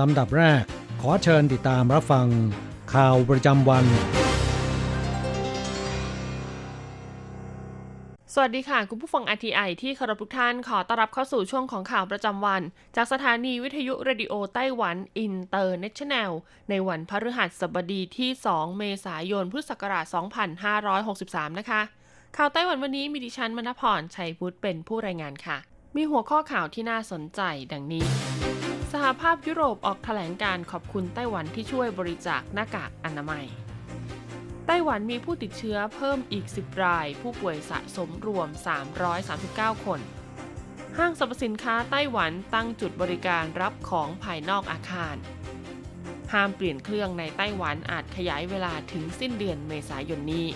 ลำดับแรก ขอเชิญติดตามรับฟัง ข่าวประจำวัน สวัสดีค่ะ คุณผู้ฟัง RTI ที่เคารพทุกท่านขอต้อนรับเข้าสู่ช่วงของข่าวประจำวัน จากสถานีวิทยุ Radio Taiwan International ในวันพฤหัสบดีที่ 2 เมษายนพุทธศักราช 2563 นะคะ ข่าวไต้หวันวันนี้มีดิฉันมณพรชัยพุทธเป็นผู้รายงานค่ะ มีหัวข้อข่าวที่น่าสนใจดังนี้ สหภาพยุโรปออกแถลงการขอบคุณไต้หวันที่ช่วยบริจาคหน้ากากอนามัย ไต้หวันมีผู้ติดเชื้อเพิ่มอีก 10 ราย ผู้ป่วยสะสมรวม 339 คน ห้างสรรพสินค้าไต้หวันตั้งจุดบริการรับของภายนอกอาคาร ห้ามเปลี่ยนเครื่องในไต้หวันอาจขยายเวลาถึงสิ้นเดือนเมษายนนี้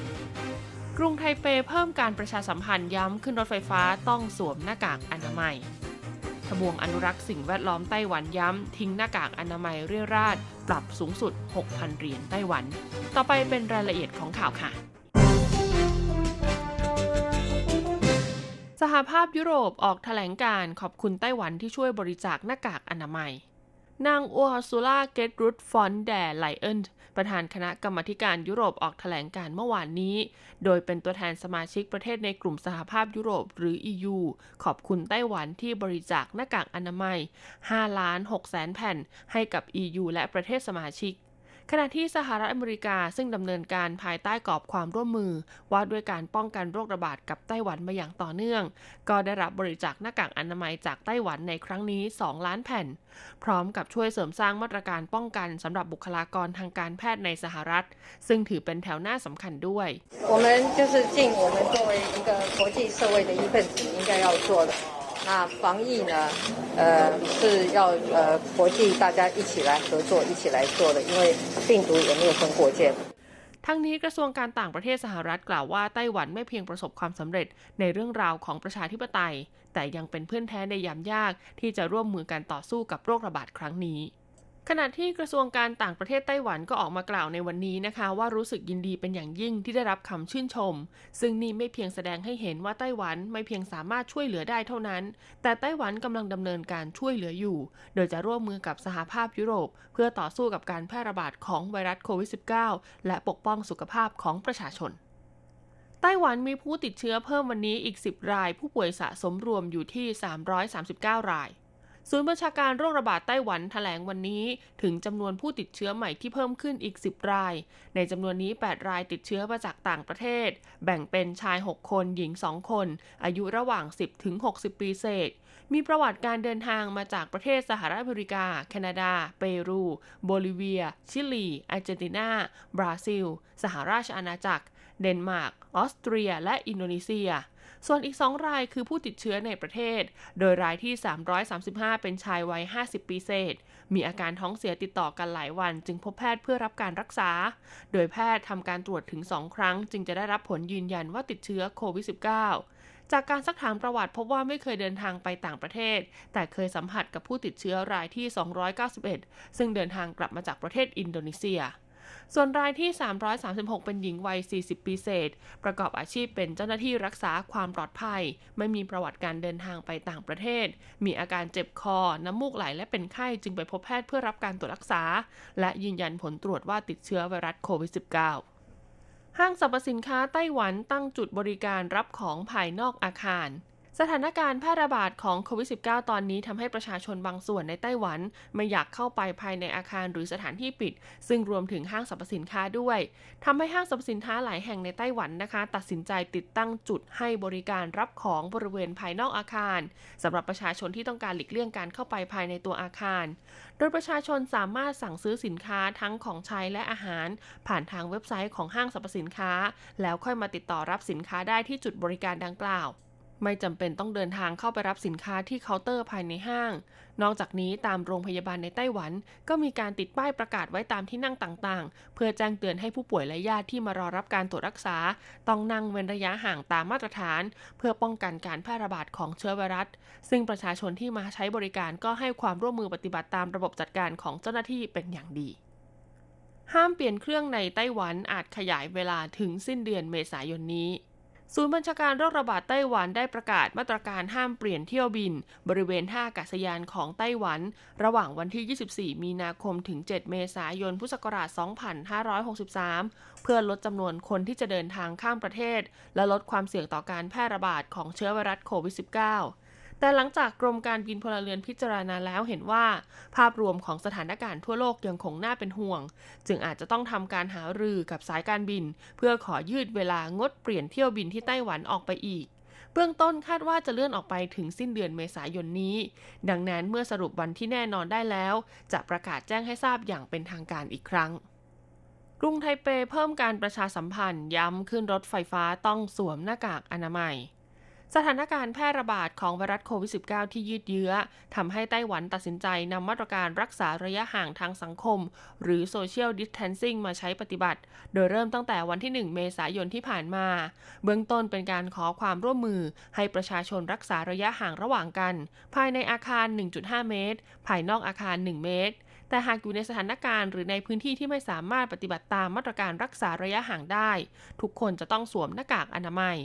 กรุงไทเปเพิ่มการประชาสัมพันธ์ย้ำขึ้นรถไฟฟ้าต้องสวมหน้ากากอนามัย ทบวงอนุรักษ์สิ่งแวดล้อมไต้หวันย้ำ ทิ้งหน้ากากอนามัยเรี่ยราดปรับสูงสุด 6,000 เหรียญไต้หวัน ต่อไปเป็นรายละเอียดของข่าวค่ะสหภาพยุโรปออกแถลงการขอบคุณไต้หวันที่ช่วยบริจาคหน้ากากอนามัย นางอัวซูล่าเกตรุตฟอนแดไลเอน ประธานคณะกรรมการยุโรปออกแถลงการเมื่อวานนี้ โดยเป็นตัวแทนสมาชิกประเทศในกลุ่มสหภาพยุโรปหรือ EU ขอบคุณไต้หวันที่บริจาคหน้ากากอนามัย5ล้าน6แสนแผ่นให้กับ EU และประเทศสมาชิก ขณะที่สหรัฐอเมริกาซึ่งดำเนินการภายใต้กรอบความร่วมมือ ว่าด้วยการป้องกันโรคระบาดกับไต้หวันมาอย่างต่อเนื่อง ก็ได้รับบริจาคหน้ากากอนามัยจากไต้หวันในครั้งนี้ 2 ล้านแผ่น พร้อมกับช่วยเสริมสร้างมาตรการป้องกันสำหรับบุคลากรทางการแพทย์ในสหรัฐ ซึ่งถือเป็นแถวหน้าสำคัญด้วย 我们就是尽我们作为一个国际社会的一份子应该要做的。 那防疫呢，呃，是要呃国际大家一起来合作，一起来做的，因为病毒也没有分国界。 ทั้งนี้กระทรวงการต่างประเทศสหรัฐกล่าวว่าไต้หวันไม่เพียงประสบความสำเร็จในเรื่องราวของประชาธิปไตย แต่ยังเป็นเพื่อนแท้ในยามยากที่จะร่วมมือกันต่อสู้กับโรคระบาดครั้งนี้ ขณะที่กระทรวงการต่างประเทศไต้หวันก็ออกมากล่าวในวันนี้นะคะ ว่ารู้สึกยินดีเป็นอย่างยิ่งที่ได้รับคำชื่นชม ซึ่งนี่ไม่เพียงแสดงให้เห็นว่าไต้หวันไม่เพียงสามารถช่วยเหลือได้เท่านั้น แต่ไต้หวันกำลังดำเนินการช่วยเหลืออยู่ โดยจะร่วมมือกับสหภาพยุโรป เพื่อต่อสู้กับการแพร่ระบาดของไวรัสโควิด -19 และปกป้องสุขภาพของประชาชนไต้หวันมีผู้ติดเชื้อเพิ่มวันนี้อีก 10 ราย ผู้ป่วยสะสมรวมอยู่ที่ 339 ราย ศูนย์บัญชาการโรคระบาดไต้หวันแถลงวันนี้ถึงจำนวนผู้ติดเชื้อใหม่ที่เพิ่มขึ้นอีก 10 ราย ในจำนวนนี้ 8 รายติดเชื้อมาจากต่างประเทศ แบ่งเป็นชาย 6 คน หญิง 2 คน อายุระหว่าง 10 ถึง 60 ปีเศษ มีประวัติการเดินทางมาจากประเทศสหรัฐอเมริกา แคนาดา เปรู โบลิเวีย ชิลี อาร์เจนตินา บราซิล สหราชอาณาจักร เดนมาร์ก ออสเตรีย และอินโดนีเซีย ส่วนอีก 2 รายคือผู้ติดเชื้อในประเทศ โดยรายที่ 335 เป็นชายวัย 50 ปีเศษ มีอาการท้องเสียติดต่อกันหลายวัน จึงพบแพทย์เพื่อรับการรักษา โดยแพทย์ทำการตรวจถึง 2 ครั้ง จึงจะได้รับผลยืนยันว่าติดเชื้อโควิด -19 จากการซักถามประวัติพบว่าไม่เคยเดินทางไปต่างประเทศ แต่เคยสัมผัสกับผู้ติดเชื้อรายที่ 291 ซึ่งเดินทางกลับมาจากประเทศอินโดนีเซีย ส่วนรายที่ 336 เป็นหญิงวัย 40 ปีเศษ ประกอบอาชีพเป็นเจ้าหน้าที่รักษาความปลอดภัย ไม่มีประวัติการเดินทางไปต่างประเทศ มีอาการเจ็บคอ น้ำมูกไหล และเป็นไข้จึงไปพบแพทย์เพื่อรับการตรวจรักษา และยืนยันผลตรวจว่าติดเชื้อไวรัสโควิด -19 ห้างสรรพสินค้าไต้หวันตั้งจุดบริการรับของภายนอกอาคาร สถานการณ์แพร่ระบาดของโควิด -19 ตอนนี้ทำให้ประชาชนบางส่วนในไต้หวัน ไม่อยากเข้าไปภายในอาคารหรือสถานที่ปิด ซึ่งรวมถึงห้างสรรพสินค้าด้วยทำให้ห้างสรรพสินค้าหลายแห่งในไต้หวันนะคะ ตัดสินใจติดตั้งจุดให้บริการรับของบริเวณภายนอกอาคารสำหรับประชาชนที่ต้องการหลีกเลี่ยงการเข้าไปภายในตัวอาคาร โดยประชาชนสามารถสั่งซื้อสินค้าทั้งของใช้และอาหาร ผ่านทางเว็บไซต์ของห้างสรรพสินค้า แล้วค่อยมาติดต่อรับสินค้าได้ที่จุดบริการดังกล่าว ไม่จำเป็นต้องเดินทางเข้าไปรับสินค้าที่เคาน์เตอร์ภายในห้าง นอกจากนี้ตามโรงพยาบาลในไต้หวัน ก็มีการติดป้ายประกาศไว้ตามที่นั่งต่างๆ เพื่อแจ้งเตือนให้ผู้ป่วยและญาติที่มารอรับการตรวจรักษา ต้องนั่งเว้นระยะห่างตามมาตรฐาน เพื่อป้องกันการแพร่ระบาดของเชื้อไวรัส ซึ่งประชาชนที่มาใช้บริการก็ให้ความร่วมมือปฏิบัติตามระบบจัดการของเจ้าหน้าที่เป็นอย่างดีห้ามเปลี่ยนเครื่องในไต้หวันอาจขยายเวลาถึงสิ้นเดือนเมษายนนี้ ศูนย์บัญชาการโรคระบาดไต้หวันได้ประกาศมาตรการห้ามเปลี่ยนเที่ยวบิน บริเวณท่าอากาศยานของไต้หวัน ระหว่างวันที่ 24 มีนาคมถึง 7 เมษายน พุทธศักราช 2563 เพื่อลดจำนวนคนที่จะเดินทางข้ามประเทศ และลดความเสี่ยงต่อการแพร่ระบาดของเชื้อไวรัสโควิด -19 แต่หลังจากกรมการบินพลเรือนพิจารณาแล้วเห็นว่า ภาพรวมของสถานการณ์ทั่วโลกยังคงน่าเป็นห่วง จึงอาจจะต้องทำการหารือกับสายการบิน เพื่อขอยืดเวลางดเปลี่ยนเที่ยวบินที่ไต้หวันออกไปอีก เบื้องต้นคาดว่าจะเลื่อนออกไปถึงสิ้นเดือนเมษายนนี้ ดังนั้นเมื่อสรุปวันที่แน่นอนได้แล้ว จะประกาศแจ้งให้ทราบอย่างเป็นทางการอีกครั้งกรุงไทเปเพิ่มการประชาสัมพันธ์ย้ำขึ้นรถไฟฟ้าต้องสวมหน้ากากอนามัย สถานการณ์แพร่ระบาดของไวรัสโควิด -19 ที่ยืดเยื้อทำให้ไต้หวันตัดสินใจนำมาตรการรักษาระยะห่างทางสังคม หรือ Social Distancing มาใช้ปฏิบัติ โดยเริ่มตั้งแต่วันที่ 1 เมษายนที่ผ่านมา เบื้องต้นเป็นการขอความร่วมมือให้ประชาชนรักษาระยะห่างระหว่างกัน ภายในอาคาร 1.5 เมตร ภายนอกอาคาร 1 เมตร แต่หากอยู่ในสถานการณ์หรือในพื้นที่ที่ไม่สามารถปฏิบัติตามมาตรการรักษาระยะห่างได้ ทุกคนจะต้องสวมหน้ากากอนามัย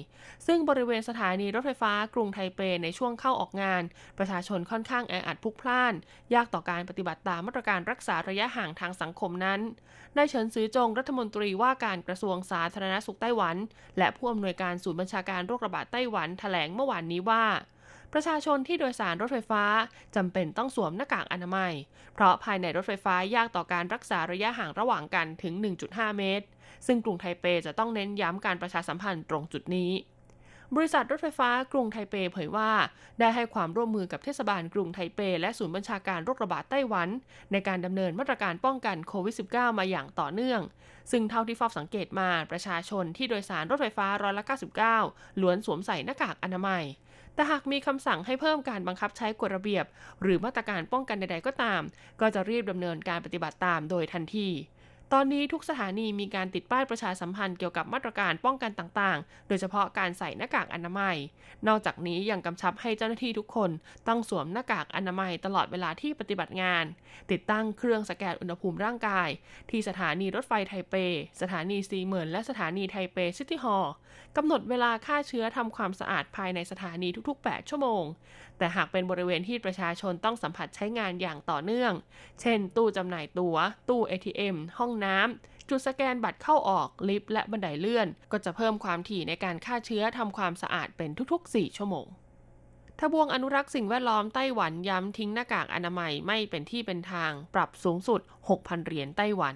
ซึ่งบริเวณสถานีรถไฟฟ้ากรุงไทเปในช่วงเข้าออกงาน ประชาชนค่อนข้างแออัดพลุกพล่าน ยากต่อการปฏิบัติตามมาตรการรักษาระยะห่างทางสังคมนั้นนายเฉินซือจงรัฐมนตรีว่าการกระทรวงสาธารณสุขไต้หวัน และผู้อำนวยการศูนย์บัญชาการโรคระบาดไต้หวันแถลงเมื่อวานนี้ว่า ประชาชนที่โดยสารรถไฟฟ้าจำเป็นต้องสวมหน้ากากอนามัย เพราะภายในรถไฟฟ้ายากต่อการรักษาระยะห่างระหว่างกันถึง 1.5 เมตร ซึ่งกรุงไทเปจะต้องเน้นย้ำการประชาสัมพันธ์ตรงจุดนี้บริษัทรถไฟฟ้ากรุงไทเปเผยว่า ได้ให้ความร่วมมือกับเทศบาลกรุงไทเป และศูนย์บัญชาการโรคระบาดไต้หวัน ในการดำเนินมาตรการป้องกันโควิด -19 มาอย่างต่อเนื่อง ซึ่งเท่าที่ฟอบสังเกตมาประชาชนที่โดยสารรถไฟฟ้าร้อยละ 99 ล้วนสวมใส่หน้ากากอนามัย แต่หากมีคำสั่งให้เพิ่มการบังคับใช้กฎระเบียบ หรือมาตรการป้องกันใด ๆ ก็ตาม ก็จะรีบดำเนินการปฏิบัติตามโดยทันที ตอนนี้ทุกสถานีมีการติดป้ายประชาสัมพันธ์เกี่ยวกับมาตรการป้องกันต่างๆ โดยเฉพาะการใส่หน้ากากอนามัย นอกจากนี้ยังกำชับให้เจ้าหน้าที่ทุกคนต้องสวมหน้ากากอนามัยตลอดเวลาที่ปฏิบัติงาน ติดตั้งเครื่องสแกนอุณหภูมิร่างกาย ที่สถานีรถไฟไทเป สถานีซีเหมินและสถานีไทเปซิตี้ฮอลล์กำหนดเวลาฆ่าเชื้อทำความสะอาดภายในสถานีทุก ๆ 8 ชั่วโมง แต่หากเป็นบริเวณที่ประชาชนต้องสัมผัสใช้งานอย่างต่อเนื่อง เช่น ตู้จำหน่ายตัว๋ว ตู้ ATM ห้องน้ำ จุดสแกนบัตรเข้าออก ลิฟต์และบันไดเลื่อน ก็จะเพิ่มความถี่ในการฆ่าเชื้อทำความสะอาดเป็นทุก ๆ 4 ชั่วโมงทบวงอนุรักษ์สิ่งแวดล้อมไต้หวันย้ำทิ้งหน้ากากอนามัยไม่เป็นที่เป็นทาง ปรับสูงสุด 6,000 เหรียญไต้หวัน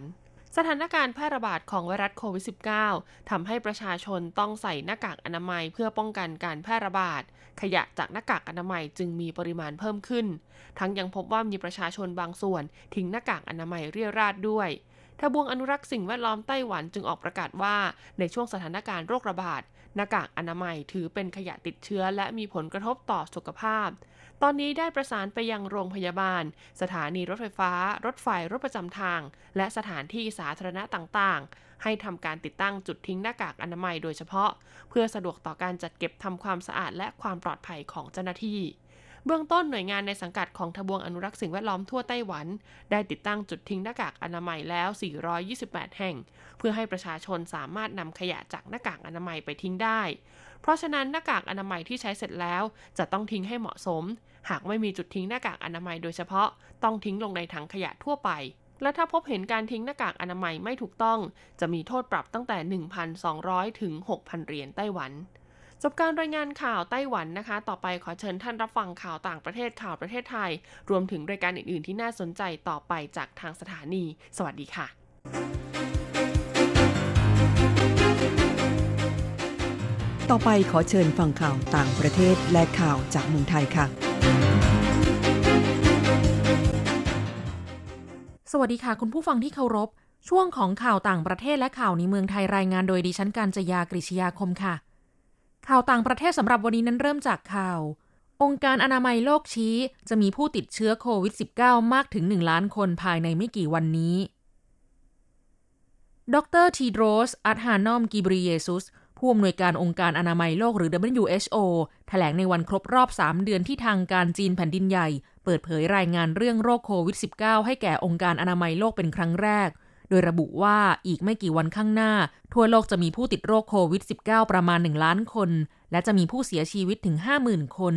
สถานการณ์แพร่ระบาดของไวรัสโควิด -19 ทำให้ประชาชนต้องใส่หน้ากากอนามัยเพื่อป้องกันการแพร่ระบาด ขยะจากหน้ากากอนามัยจึงมีปริมาณเพิ่มขึ้น ทั้งยังพบว่ามีประชาชนบางส่วนทิ้งหน้ากากอนามัยเรี่ยราดด้วยทบวงอนุรักษ์สิ่งแวดล้อมไต้หวันจึงออกประกาศว่า ในช่วงสถานการณ์โรคระบาดหน้ากากอนามัยถือเป็นขยะติดเชื้อ และมีผลกระทบต่อสุขภาพ ตอนนี้ได้ประสานไปยังโรงพยาบาล สถานีรถไฟฟ้า รถไฟรถประจำทาง และสถานที่สาธารณะต่างๆ ให้ทำการติดตั้งจุดทิ้งหน้ากากอนามัยโดยเฉพาะ เพื่อสะดวกต่อการจัดเก็บทำความสะอาดและความปลอดภัยของเจ้าหน้าที่เบื้องต้นหน่วยงานในสังกัดของทบวงอนุรักษ์สิ่งแวดล้อมทั่วไต้หวัน ได้ติดตั้งจุดทิ้งหน้ากากอนามัยแล้ว 428 แห่ง เพื่อให้ประชาชนสามารถนำขยะจากหน้ากากอนามัยไปทิ้งได้ เพราะฉะนั้นหน้ากากอนามัยที่ใช้เสร็จแล้วจะต้องทิ้งให้เหมาะสม หากไม่มีจุดทิ้งหน้ากากอนามัยโดยเฉพาะ ต้องทิ้งลงในถังขยะทั่วไป และถ้าพบเห็นการทิ้งหน้ากากอนามัยไม่ถูกต้อง จะมีโทษปรับตั้งแต่ 1,200 ถึง 6,000 เหรียญไต้หวันจบการรายงานข่าวไต้หวันนะคะ ต่อไปขอเชิญท่านรับฟังข่าวต่างประเทศข่าวประเทศไทย รวมถึงรายการอื่น ๆ ที่น่าสนใจต่อไปจากทางสถานี สวัสดีค่ะ ต่อไปขอเชิญฟังข่าวต่างประเทศและข่าวจากเมืองไทยค่ะ สวัสดีค่ะ คุณผู้ฟังที่เคารพ ช่วงของข่าวต่างประเทศและข่าวในเมืองไทยรายงานโดยดิฉันการจยากริชยาคมค่ะ ข่าวต่างประเทศสำหรับวันนี้นั้นเริ่มจากข่าว องค์การอนามัยโลกชี้ จะมีผู้ติดเชื้อโควิด -19 มากถึง 1 ล้านคนภายในไม่กี่วันนี้ ดรทีโดรสอัตฮานอมกิบริเยซุส ผู้อำนวยการองค์การอนามัยโลกหรือ WHO แถลงในวันครบรอบ 3 เดือนที่ทางการจีนแผ่นดินใหญ่ เปิดเผยรายงานเรื่องโรคโควิด -19 ให้แก่องค์การอนามัยโลกเป็นครั้งแรก โดยระบุว่าอีกไม่กี่วันข้างหน้า ทั่วโลกจะมีผู้ติดโรคโควิด -19 ประมาณ 1 ล้านคน และจะมีผู้เสียชีวิตถึง 50,000 คน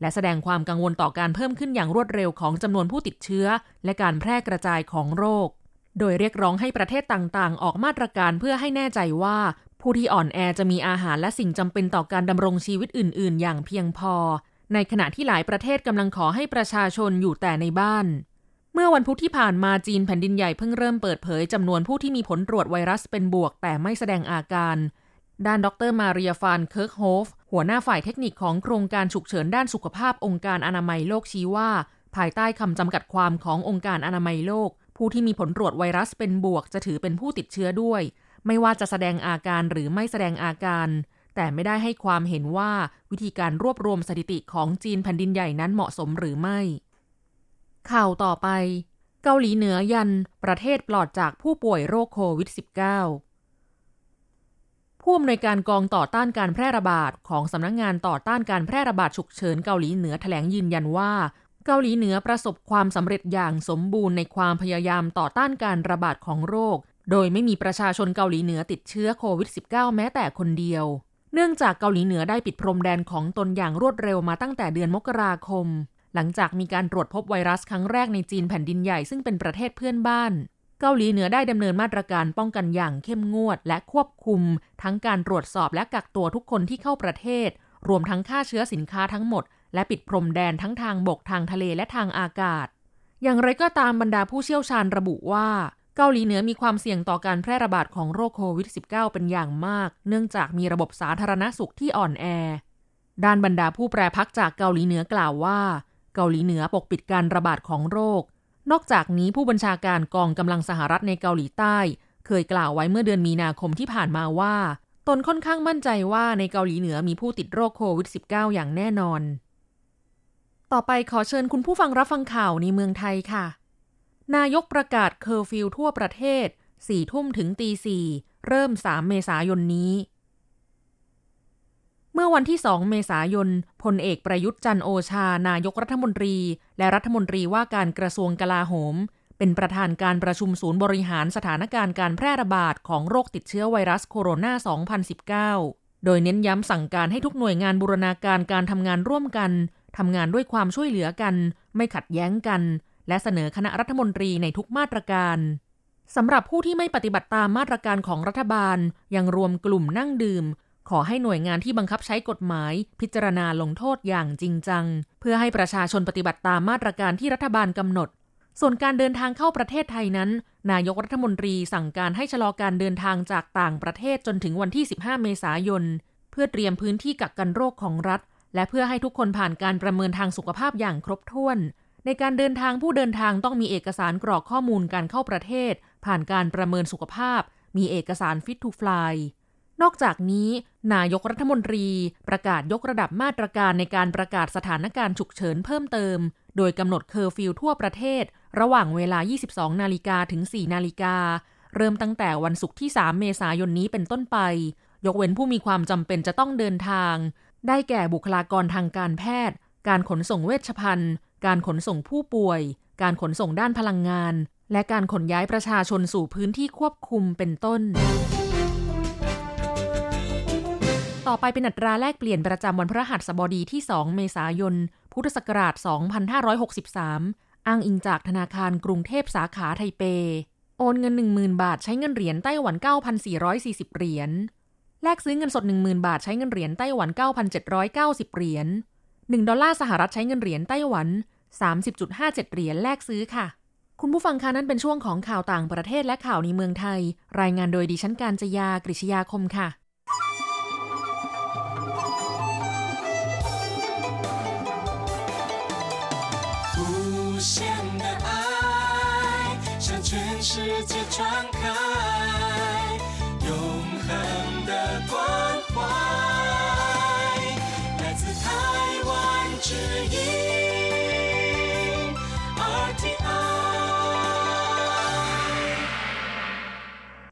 และแสดงความกังวลต่อการเพิ่มขึ้นอย่างรวดเร็วของจำนวนผู้ติดเชื้อ และการแพร่กระจายของโรคโดยเรียกร้องให้ประเทศต่างๆ ออกมาตรการเพื่อให้แน่ใจว่า ผู้ที่อ่อนแอจะมีอาหารและสิ่งจำเป็นต่อการดำรงชีวิตอื่น ๆ อย่างเพียงพอ ในขณะที่หลายประเทศกำลังขอให้ประชาชนอยู่แต่ในบ้าน เมื่อวันพุธที่ผ่านมาจีนแผ่นดินใหญ่เพิ่งเริ่มเปิดเผยจำนวนผู้ที่มีผลตรวจไวรัสเป็นบวก แต่ไม่แสดงอาการ ด้านดรมาเรียฟานเคิร์กโฮฟหัวหน้าฝ่ายเทคนิคของโครงการฉุกเฉินด้านสุขภาพองค์การอนามัยโลกชี้ว่า ภายใต้คำจำกัดความขององค์การอนามัยโลก ผู้ที่มีผลตรวจไวรัสเป็นบวกจะถือเป็นผู้ติดเชื้อด้วย ไม่ว่าจะแสดงอาการหรือไม่แสดงอาการ แต่ไม่ได้ให้ความเห็นว่าวิธีการรวบรวมสถิติของจีนแผ่นดินใหญ่นั้นเหมาะสมหรือไม่ ข่าวต่อไป เกาหลีเหนือยันประเทศปลอดจากผู้ป่วยโรคโควิด -19 ผู้อำนวยการกองต่อต้านการแพร่ระบาดของสำนักงงานต่อต้านการแพร่ระบาดฉุกเฉินเกาหลีเหนือแถลงยืนยันว่าเกาหลีเหนือประสบความสำเร็จอย่างสมบูรณ์ในความพยายามต่อต้านการระบาดของโรค โดยไม่มีประชาชนเกาหลีเหนือติดเชื้อโควิด -19 แม้แต่คนเดียว เนื่องจากเกาหลีเหนือได้ปิดพรมแดนของตนอย่างรวดเร็วมาตั้งแต่เดือนมกราคม หลังจากมีการตรวจพบไวรัสครั้งแรกในจีนแผ่นดินใหญ่ซึ่งเป็นประเทศเพื่อนบ้าน เกาหลีเหนือได้ดำเนินมาตรการป้องกันอย่างเข้มงวด และควบคุม ทั้งการตรวจสอบและกักตัวทุกคนที่เข้าประเทศ รวมทั้งฆ่าเชื้อสินค้าทั้งหมด และปิดพรมแดนทั้งทางบกทางทะเลและทางอากาศ อย่างไรก็ตามบรรดาผู้เชี่ยวชาญระบุว่า เกาหลีเหนือมีความเสี่ยงต่อการแพร่ระบาดของโรคโควิด -19 เป็นอย่างมาก เนื่องจากมีระบบสาธารณสุขที่อ่อนแอ ด้านบรรดาผู้แปรพักจากเกาหลีเหนือกล่าวว่า เกาหลีเหนือปกปิดการระบาดของโรค นอกจากนี้ผู้บัญชาการกองกำลังสหรัฐในเกาหลีใต้ เคยกล่าวไว้เมื่อเดือนมีนาคมที่ผ่านมาว่า ตนค่อนข้างมั่นใจว่าในเกาหลีเหนือมีผู้ติดโรคโควิด -19 อย่างแน่นอน ต่อไปขอเชิญคุณผู้ฟังรับฟังข่าวในเมืองไทยค่ะ นายกประกาศเคอร์ฟิวทั่วประเทศ4ทุ่มถึงตีสี่เริ่ม 3 เมษายนนี้ เมื่อวันที่ 2 เมษายน พลเอกประยุทธ์จันทร์โอชา นายกรัฐมนตรี และรัฐมนตรีว่าการกระทรวงกลาโหม เป็นประธานการประชุมศูนย์บริหารสถานการณ์การแพร่ระบาดของโรคติดเชื้อไวรัสโคโรนา 2019 โดยเน้นย้ำสั่งการให้ทุกหน่วยงานบูรณาการการทำงานร่วมกัน ทำงานด้วยความช่วยเหลือกัน ไม่ขัดแย้งกัน และเสนอคณะรัฐมนตรีในทุกมาตรการสำหรับผู้ที่ไม่ปฏิบัติตามมาตรการของรัฐบาล ยังรวมกลุ่มนั่งดื่ม ขอให้หน่วยงานที่บังคับใช้กฎหมาย พิจารณาลงโทษอย่างจริงจัง เพื่อให้ประชาชนปฏิบัติตามมาตรการที่รัฐบาลกำหนด ส่วนการเดินทางเข้าประเทศไทยนั้น นายกรัฐมนตรีสั่งการให้ชะลอการเดินทางจากต่างประเทศจนถึงวันที่ 15 เมษายน เพื่อเตรียมพื้นที่กักกันโรคของรัฐ และเพื่อให้ทุกคนผ่านการประเมินทางสุขภาพอย่างครบถ้วน ในการเดินทางผู้เดินทางต้องมีเอกสารกรอกข้อมูลการเข้าประเทศ ผ่านการประเมินสุขภาพ มีเอกสาร Fit to Fly นอกจากนี้ นายกรัฐมนตรีประกาศยกระดับมาตรการในการประกาศสถานการณ์ฉุกเฉินเพิ่มเติม โดยกำหนดเคอร์ฟิวทั่วประเทศ ระหว่างเวลา 22 นาฬิกาถึง 4 นาฬิกา เริ่มตั้งแต่วันศุกร์ที่ 3 เมษายนนี้เป็นต้นไป ยกเว้นผู้มีความจำเป็นจะต้องเดินทาง ได้แก่บุคลากรทางการแพทย์ การขนส่งเวชภัณฑ์ การขนส่งผู้ป่วย การขนส่งด้านพลังงาน และการขนย้ายประชาชนสู่พื้นที่ควบคุมเป็นต้น ต่อไปเป็นอัตราแลกเปลี่ยนประจำวันพระหัสบดีที่ 2 เมษายน พุทธศักราช 2563 อ้างอิงจากธนาคารกรุงเทพสาขาไทเป โอนเงิน 10,000 บาทใช้เงินเหรียญไต้หวัน 9,440 เหรียญ แลกซื้อเงินสด 10,000 บาทใช้เงินเหรียญไต้หวัน 9,790 เหรียญ 1 ดอลลาร์สหรัฐใช้เงินเหรียญไต้หวัน 30.57 เหรียญแลกซื้อค่ะ คุณผู้ฟังคะนั้นเป็นช่วงของข่าวต่างประเทศและข่าวในเมืองไทย รายงานโดยดิฉันการจยากริชยาคมค่ะ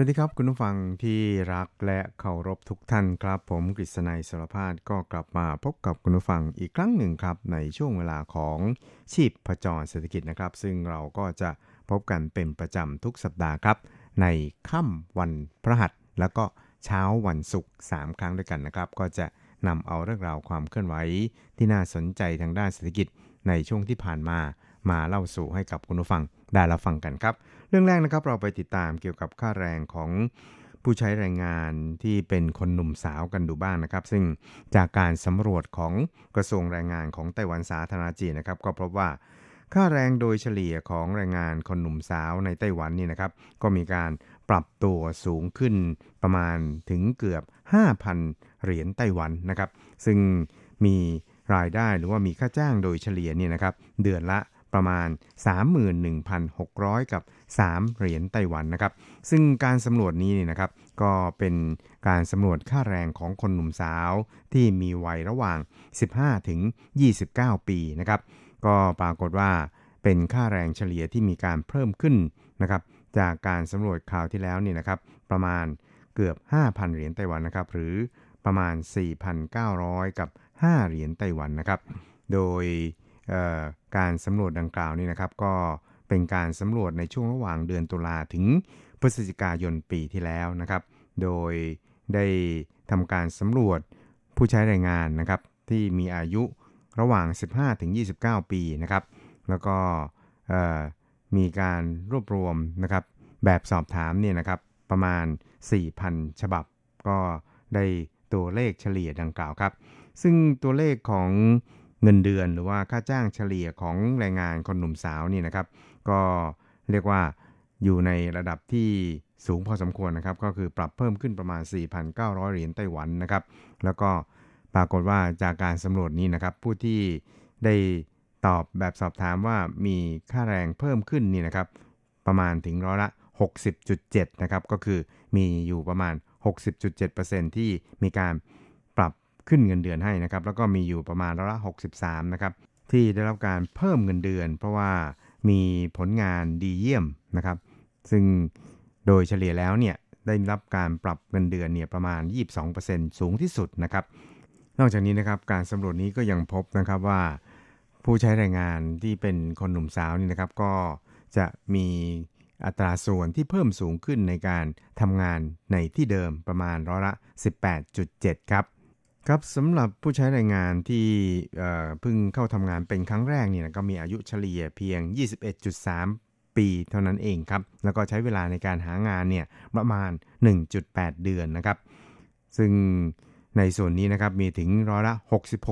วัสดีครับคุณผู้ฟังที่รักและเคารพทุกท่านครับ ผมกฤษณัยสารพาดก็กลับมาพบกับคุณผู้ฟังอีกครั้งหนึ่งครับ ในช่วงเวลาของชีพประจรเศรษฐกิจนะครับ ซึ่งเราก็จะพบกันเป็นประจำทุกสัปดาห์ครับ ในค่ำวันพระหัส แล้วก็เช้าวันศุกร์3ครั้งด้วยกันนะครับ ก็จะนำเอาเรื่องราวความเคลื่อนไหวที่น่าสนใจทางด้านเศรษฐกิจในช่วงที่ผ่านมามาเล่าสู่ให้กับคุณผู้ฟังได้รับฟังกันครับ เรื่องแรกนะครับเราไปติดตามเกี่ยวกับค่าแรงของผู้ใช้แรงงานที่เป็นคนหนุ่มสาวกันดูบ้างนะครับ ซึ่งจากการสำรวจของกระทรวงแรงงานของไต้หวันสาธารณจีนนะครับ ก็พบว่าค่าแรงโดยเฉลี่ยของแรงงานคนหนุ่มสาวในไต้หวันนี่นะครับ ก็มีการปรับตัวสูงขึ้นประมาณถึงเกือบ 5,000 เหรียญไต้หวันนะครับ ซึ่งมีรายได้หรือว่ามีค่าจ้างโดยเฉลี่ยนี่นะครับ เดือนละ ประมาณ 31,600 กับ 3 เหรียญไต้หวันนะครับ ซึ่งการสำรวจนี้นี่นะครับ ก็เป็นการสำรวจค่าแรงของคนหนุ่มสาวที่มีวัยระหว่าง 15 ถึง 29 ปีนะครับ ก็ปรากฏว่าเป็นค่าแรงเฉลี่ยที่มีการเพิ่มขึ้นนะครับ จากการสำรวจข่าวที่แล้วนี่นะครับ ประมาณเกือบ 5,000 เหรียญไต้หวันนะครับ หรือประมาณ 4,900 กับ 5 เหรียญไต้หวันนะครับ โดย การสำรวจดังกล่าวนี่นะครับ ก็เป็นการสำรวจในช่วงระหว่างเดือนตุลาถึงพฤศจิกายนปีที่แล้วนะครับ โดยได้ทำการสำรวจผู้ใช้แรงงานนะครับ ที่มีอายุระหว่าง 15 ถึง 29 ปีนะครับ แล้วก็มีการรวบรวมนะครับ แบบสอบถามเนี่ยนะครับประมาณ 4,000 ฉบับ ก็ได้ตัวเลขเฉลี่ยดังกล่าวครับ ซึ่งตัวเลขของ เงินเดือนหรือว่าค่าจ้างเฉลี่ยของแรงงานคนหนุ่มสาวนี่นะครับ ก็เรียกว่าอยู่ในระดับที่สูงพอสมควรนะครับ ก็คือปรับเพิ่มขึ้นประมาณ 4,900 เหรียญไต้หวันนะครับ แล้วก็ปรากฏว่าจากการสำรวจนี้นะครับ ผู้ที่ได้ตอบแบบสอบถามว่ามีค่าแรงเพิ่มขึ้นนี่นะครับ ประมาณถึงร้อยละ 60.7 นะครับ ก็คือมีอยู่ประมาณ 60.7%ที่มีการ ขึ้นเงินเดือนให้นะครับ แล้วก็มีอยู่ประมาณร้อยละ 63 นะครับ ที่ได้รับการเพิ่มเงินเดือน เพราะว่ามีผลงานดีเยี่ยมนะครับ ซึ่งโดยเฉลี่ยแล้วเนี่ยได้รับการปรับเงินเดือนเนี่ยประมาณ 22%สูงที่สุดนะครับ นอกจากนี้นะครับการสำรวจนี้ก็ยังพบนะครับว่า ผู้ใช้แรงงานที่เป็นคนหนุ่มสาวนี่นะครับ ก็จะมีอัตราส่วนที่เพิ่มสูงขึ้นในการทำงานในที่เดิมประมาณร้อยละ 18.7 ครับ ครับสำหรับผู้ใช้แรงงานที่เพิ่งเข้าทำงานเป็นครั้งแรกเนี่ยก็มีอายุเฉลี่ยเพียง 21.3 ปีเท่านั้นเองครับ แล้วก็ใช้เวลาในการหางานเนี่ยประมาณ 1.8 เดือนนะครับ ซึ่งในส่วนนี้นะครับมีถึงร้อยละ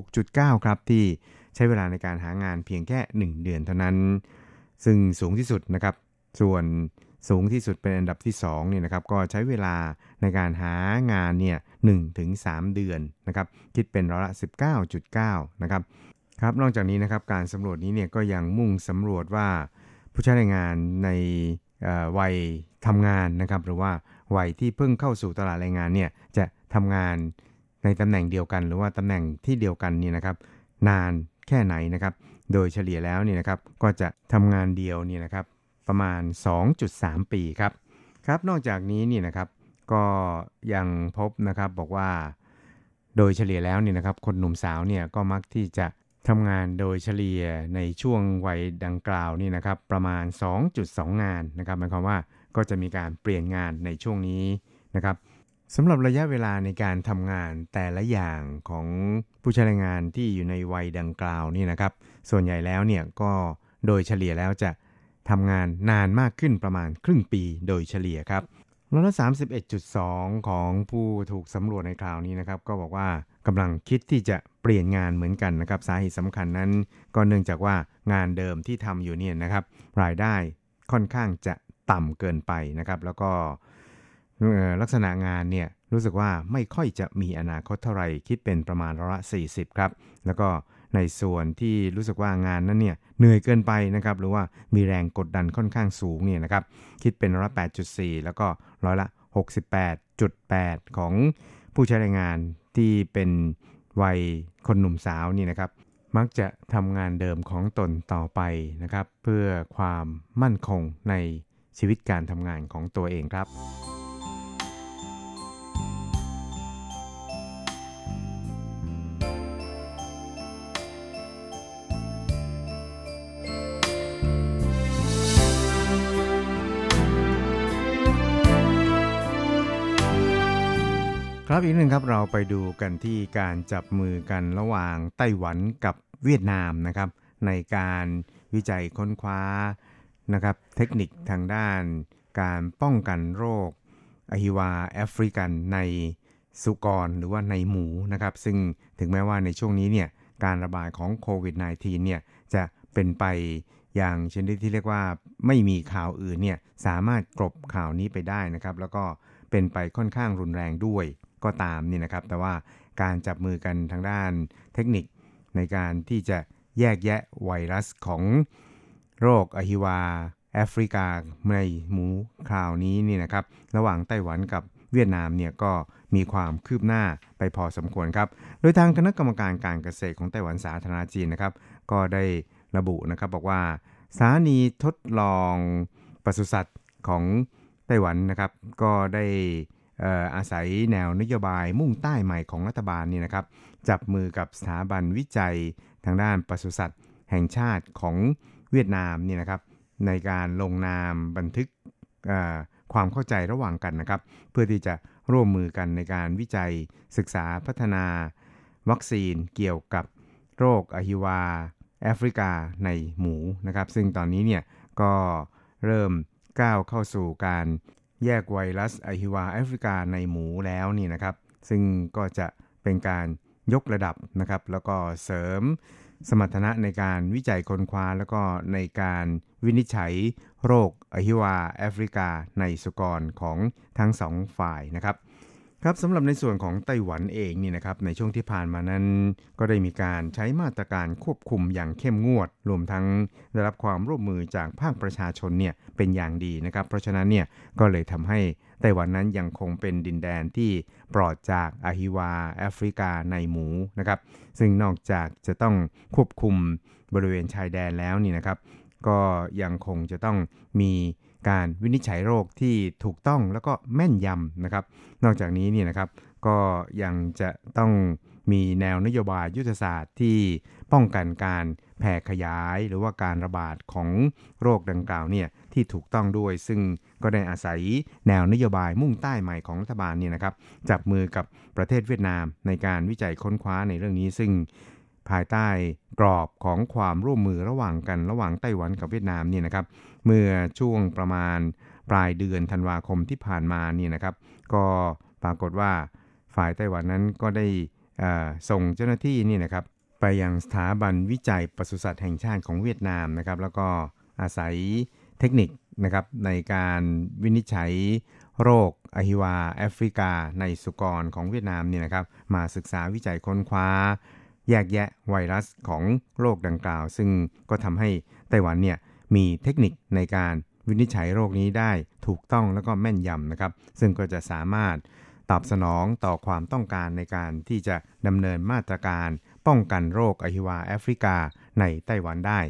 66.9 ครับ ที่ใช้เวลาในการหางานเพียงแค่ 1 เดือนเท่านั้น ซึ่งสูงที่สุดนะครับ ส่วนสูงที่สุดเป็นอันดับที่2เนี่ยนะครับก็ใช้เวลาในการหางานเนี่ย 1ถึง3เดือนนะครับคิดเป็นร้อยละ 19.9 นะครับครับนอกจากนี้นะครับการสำรวจนี้เนี่ยก็ยังมุ่งสำรวจว่าผู้ใช้แรงงานในวัยทำงานนะครับหรือว่าวัยที่เพิ่งเข้าสู่ตลาดแรงงานเนี่ยจะทำงานในตำแหน่งเดียวกัน หรือว่าตำแหน่งที่เดียวกันนี่นะครับ นานแค่ไหนนะครับ โดยเฉลี่ยแล้วเนี่ยนะครับก็จะทำงานเดียวนี่นะครับประมาณ 2.3 ปีครับครับนอกจากนี้นี่นะครับ ก็ยังพบนะครับบอกว่า โดยเฉลี่ยแล้วนี่นะครับ คนหนุ่มสาวเนี่ยก็มักที่จะทำงานโดยเฉลี่ยในช่วงวัยดังกล่าวนี่นะครับ ประมาณ 2.2 งานนะครับหมายความว่าก็จะมีการเปลี่ยนงานในช่วงนี้นะครับสำหรับระยะเวลาในการทำงานแต่ละอย่างของผู้ใช้แรงงานที่อยู่ในวัยดังกล่าวนี่นะครับ ส่วนใหญ่แล้วเนี่ยก็โดยเฉลี่ยแล้วจะทำงานนานมากขึ้นประมาณครึ่งปีโดยเฉลี่ยครับ ร้อยละ31.2ของผู้ถูกสำรวจในคราวนี้นะครับ ก็บอกว่ากำลังคิดที่จะเปลี่ยนงานเหมือนกันนะครับ สาเหตุสำคัญนั้น ก็เนื่องจากว่างานเดิมที่ทำอยู่เนี่ยนะครับ รายได้ค่อนข้างจะต่ำเกินไปนะครับ แล้วก็ลักษณะงานเนี่ยรู้สึกว่าไม่ค่อยจะมีอนาคตเท่าไหร่คิดเป็นประมาณร้อยละ40 ครับ แล้วก็ ในส่วนที่รู้สึกว่างานนั้นเนี่ยเหนื่อยเกินไปนะครับหรือว่ามีแรงกดดันค่อนข้างสูงเนี่ยนะครับคิดเป็นร้อยละ8.4 แล้วก็ร้อยละ 68.8 ของผู้ใช้แรงงานที่เป็นวัยคนหนุ่มสาวนี่นะครับ มักจะทำงานเดิมของตนต่อไปนะครับ เพื่อความมั่นคงในชีวิตการทำงานของตัวเองครับ รับอีกหนึ่งครับเราไปดูกันที่การจับมือกันระหว่างไต้หวันกับเวียดนามนะครับ ในการวิจัยค้นคว้านะครับเทคนิคทางด้านการป้องกันโรคอหิวาแอฟริกันในสุกรหรือว่าในหมูนะครับ ซึ่งถึงแม้ว่าในช่วงนี้เนี่ยการระบาดของโควิด -19 เนี่ยจะเป็นไปอย่างชนิดที่เรียกว่าไม่มีข่าวอื่นเนี่ยสามารถกลบข่าวนี้ไปได้นะครับ แล้วก็เป็นไปค่อนข้างรุนแรงด้วย ก็ตามนี่นะครับ แต่ว่าการจับมือกันทางด้านเทคนิคในการที่จะแยกแยะไวรัสของโรคอหิวา แอฟริกาในหมูคราวนี้นี่นะครับ ระหว่างไต้หวันกับเวียดนามเนี่ยก็มีความคืบหน้าไปพอสมควรครับ โดยทางคณะกรรมการการเกษตรของไต้หวันสาธารณจีนนะครับ ก็ได้ระบุนะครับบอกว่าสถานีทดลองปศุสัตว์ของไต้หวันนะครับ ก็ได้ อาศัยแนวนโยบายมุ่งใต้ใหม่ของรัฐบาลนี่นะครับ จับมือกับสถาบันวิจัยทางด้านปศุสัตว์แห่งชาติของเวียดนามนี่นะครับ ในการลงนามบันทึกความเข้าใจระหว่างกันนะครับ เพื่อที่จะร่วมมือกันในการวิจัยศึกษาพัฒนา วัคซีนเกี่ยวกับโรคอหิวา แอฟริกาในหมูนะครับ ซึ่งตอนนี้เนี่ยก็เริ่มก้าวเข้าสู่การ แยกไวรัสอหิวาแอฟริกาในหมูแล้วนี่นะครับ ซึ่งก็จะเป็นการยกระดับนะครับ แล้วก็เสริมสมรรถนะในการวิจัยค้นคว้า แล้วก็ในการวินิจฉัยโรคอหิวาแอฟริกาในสุกรของทั้งสองฝ่ายนะครับ ครับสำหรับในส่วนของไต้หวันเองนี่นะครับในช่วงที่ผ่านมานั้น ก็ได้มีการใช้มาตรการควบคุมอย่างเข้มงวด รวมทั้งได้รับความร่วมมือจากภาคประชาชนเนี่ยเป็นอย่างดีนะครับ เพราะฉะนั้นเนี่ยก็เลยทำให้ไต้หวันนั้นยังคงเป็นดินแดนที่ปลอดจากอาฮิวาแอฟริกาในหมูนะครับ ซึ่งนอกจากจะต้องควบคุมบริเวณชายแดนแล้วนี่นะครับ ก็ยังคงจะต้องมี การวินิจฉัยโรคที่ถูกต้องแล้วก็แม่นยำนะครับ นอกจากนี้นี่นะครับก็ยังจะต้องมีแนวนโยบายยุทธศาสตร์ที่ป้องกันการแผ่ขยายหรือว่าการระบาดของโรคดังกล่าวเนี่ยที่ถูกต้องด้วย ซึ่งก็ได้อาศัยแนวนโยบายมุ่งใต้ใหม่ของรัฐบาลเนี่ยนะครับจับมือกับประเทศเวียดนามในการวิจัยค้นคว้าในเรื่องนี้ ซึ่งภายใต้กรอบของความร่วมมือระหว่างกันระหว่างไต้หวันกับเวียดนามเนี่ยนะครับ เมื่อช่วงประมาณปลายเดือนธันวาคมที่ผ่านมานี่นะครับ ก็ปรากฏว่าฝ่ายไต้หวันนั้นก็ได้ส่งเจ้าหน้าที่นี่นะครับ ไปยังสถาบันวิจัยปศุสัตว์แห่งชาติของเวียดนามนะครับ แล้วก็อาศัยเทคนิคนะครับในการวินิจฉัยโรคอหิวาแอฟริกา ในสุกรของเวียดนามนี่นะครับ มาศึกษาวิจัยค้นคว้า แยกแยะไวรัสของโรคดังกล่าว ซึ่งก็ทำให้ไต้หวันเนี่ย มีเทคนิคในการวินิจฉัยโรคนี้ได้ถูกต้องแล้วก็แม่นยำนะครับ ซึ่งก็จะสามารถตอบสนองต่อความต้องการในการที่จะดำเนินมาตรการ ป้องกันโรคอหิวาแอฟริกาในไต้หวันได้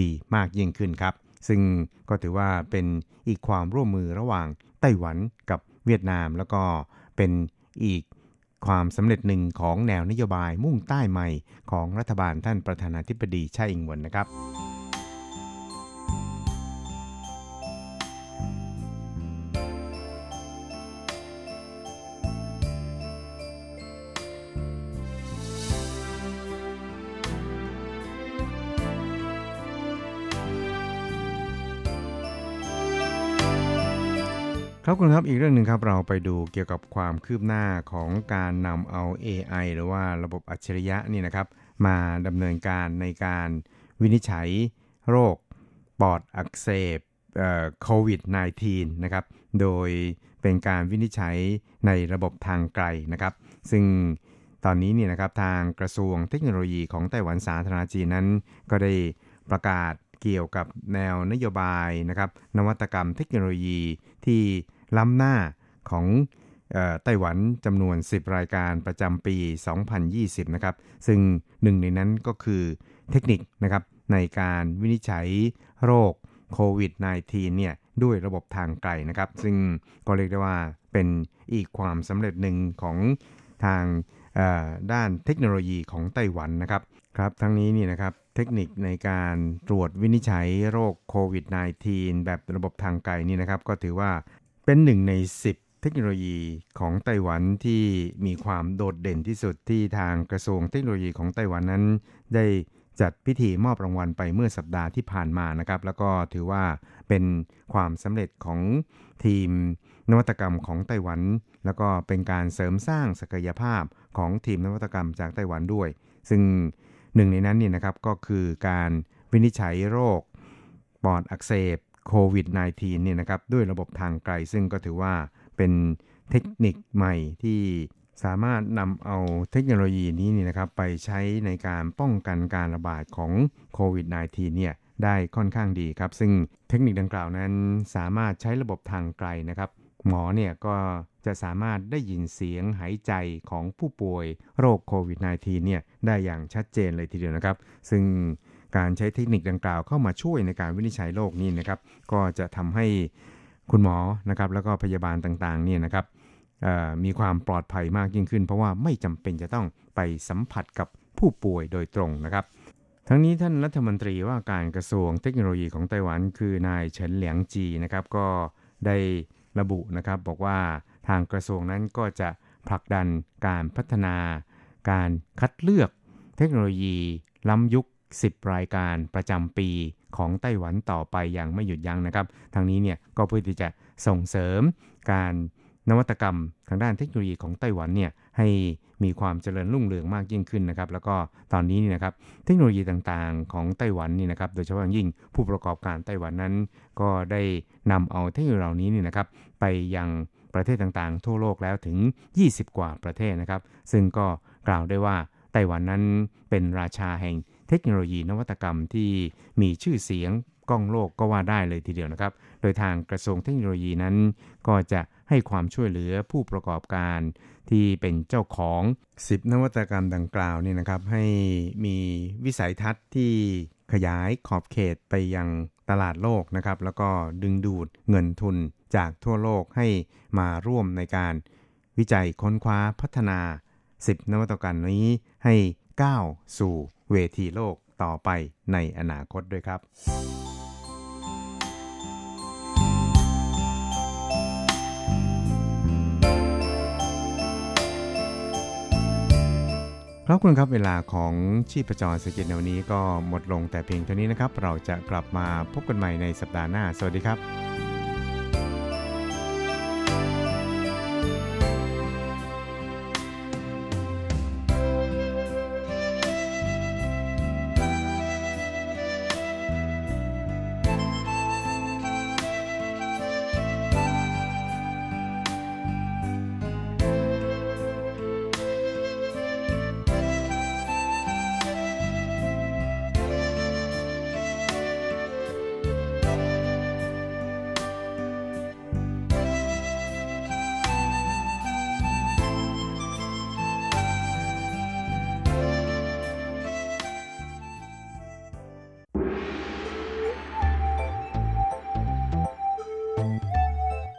ดีมากยิ่งขึ้นครับ ซึ่งก็ถือว่าเป็นอีกความร่วมมือระหว่างไต้หวันกับเวียดนาม แล้วก็เป็นอีกความสำเร็จหนึ่งของแนวนโยบายมุ่งใต้ใหม่ของรัฐบาลท่านประธานาธิบดีไช่อิงหวนนะครับ ครับคุณครับอีกเรื่องหนึ่งครับเราไปดูเกี่ยวกับความคืบหน้าของการนำเอา AI หรือว่าระบบอัจฉริยะนี่นะครับ มาดำเนินการในการวินิจฉัยโรคปอดอักเสบโควิด -19 นะครับ โดยเป็นการวินิจฉัยในระบบทางไกลนะครับ ซึ่งตอนนี้เนี่ยนะครับทางกระทรวงเทคโนโลยีของไต้หวันสาธารณจีนนั้น ก็ได้ประกาศเกี่ยวกับแนวนโยบายนะครับ นวัตกรรมเทคโนโลยีที่ ล้ำหน้าของไต้หวันจำนวน 10 รายการประจำปี 2020 นะครับ ซึ่งหนึ่งในนั้นก็คือเทคนิคนะครับในการวินิจฉัยโรคโควิด -19 เนี่ยด้วยระบบทางไกลนะครับ ซึ่งก็เรียกได้ว่าเป็นอีกความสำเร็จหนึ่งของทางด้านเทคโนโลยีของไต้หวันนะครับครับทั้งนี้นี่นะครับเทคนิคในการตรวจวินิจฉัยโรคโควิด -19 แบบระบบทางไกลนี่นะครับ ก็ถือว่า เป็นหนึ่งใน 10 เทคโนโลยีของไต้หวันที่มีความโดดเด่นที่สุดที่ทางกระทรวงเทคโนโลยีของไต้หวันนั้น ได้จัดพิธีมอบรางวัลไปเมื่อสัปดาห์ที่ผ่านมานะครับ แล้วก็ถือว่าเป็นความสำเร็จของทีมนวัตกรรมของไต้หวัน แล้วก็เป็นการเสริมสร้างศักยภาพของทีมนวัตกรรมจากไต้หวันด้วย ซึ่งหนึ่งในนั้นนี่นะครับก็คือการวินิจฉัยโรคปอดอักเสบ โควิด -19 เนี่ยนะครับด้วยระบบทางไกลซึ่งก็ถือว่าเป็นเทคนิคใหม่ที่สามารถนำเอาเทคโนโลยีนี้นี่นะครับไปใช้ในการป้องกันการระบาดของโควิด -19 เนี่ยได้ค่อนข้างดีครับ ซึ่งเทคนิคดังกล่าวนั้นสามารถใช้ระบบทางไกลนะครับ หมอเนี่ยก็จะสามารถได้ยินเสียงหายใจของผู้ป่วยโรคโควิด -19 เนี่ยได้อย่างชัดเจนเลยทีเดียวนะครับ ซึ่ง การใช้เทคนิคดังกล่าวเข้ามาช่วยในการวินิจฉัยโรคนี้นะครับ ก็จะทำให้คุณหมอนะครับแล้วก็พยาบาลต่างๆเนี่ยนะครับมีความปลอดภัยมากยิ่งขึ้น เพราะว่าไม่จำเป็นจะต้องไปสัมผัสกับผู้ป่วยโดยตรงนะครับ ทั้งนี้ท่านรัฐมนตรีว่าการกระทรวงเทคโนโลยีของไต้หวัน คือนายเฉินเหลียงจีนะครับก็ได้ระบุนะครับบอกว่าทางกระทรวงนั้นก็จะผลักดันการพัฒนา การคัดเลือกเทคโนโลยีล้ำยุค 10 รายการประจำปีของไต้หวันต่อไปอย่างไม่หยุดยั้งนะครับ ทางนี้เนี่ยก็เพื่อที่จะส่งเสริมการนวัตกรรมทางด้านเทคโนโลยีของไต้หวันเนี่ยให้มีความเจริญรุ่งเรืองมากยิ่งขึ้นนะครับ แล้วก็ตอนนี้นี่นะครับเทคโนโลยีต่างๆ ของไต้หวันนี่นะครับ โดยเฉพาะยิ่งผู้ประกอบการไต้หวันนั้น ก็ได้นำเอาเทคโนโลยีเหล่านี้นี่นะครับ ไปยังประเทศต่างๆ ทั่วโลกแล้วถึง 20 กว่าประเทศนะครับ ซึ่งก็กล่าวได้ว่าไต้หวันนั้นเป็นราชาแห่ง เทคโนโลยีนวัตกรรมที่มีชื่อเสียงก้องโลกก็ว่าได้เลยทีเดียวนะครับ โดยทางกระทรวงเทคโนโลยีนั้น ก็จะให้ความช่วยเหลือผู้ประกอบการที่เป็นเจ้าของ 10 นวัตกรรมดังกล่าวนี่นะครับ ให้มีวิสัยทัศน์ที่ขยายขอบเขตไปยังตลาดโลกนะครับ แล้วก็ดึงดูดเงินทุนจากทั่วโลกให้มาร่วมในการวิจัยค้นคว้าพัฒนา 10 นวัตกรรมนี้ให้ก้าวสู่ เวทีโลกต่อไปในอนาคตด้วยครับครับคุณครับเวลาของชีพจรสกิจในวันนี้ก็หมดลงแต่เพียงเท่านี้นะครับ เราจะกลับมาพบกันใหม่ในสัปดาห์หน้า สวัสดีครับ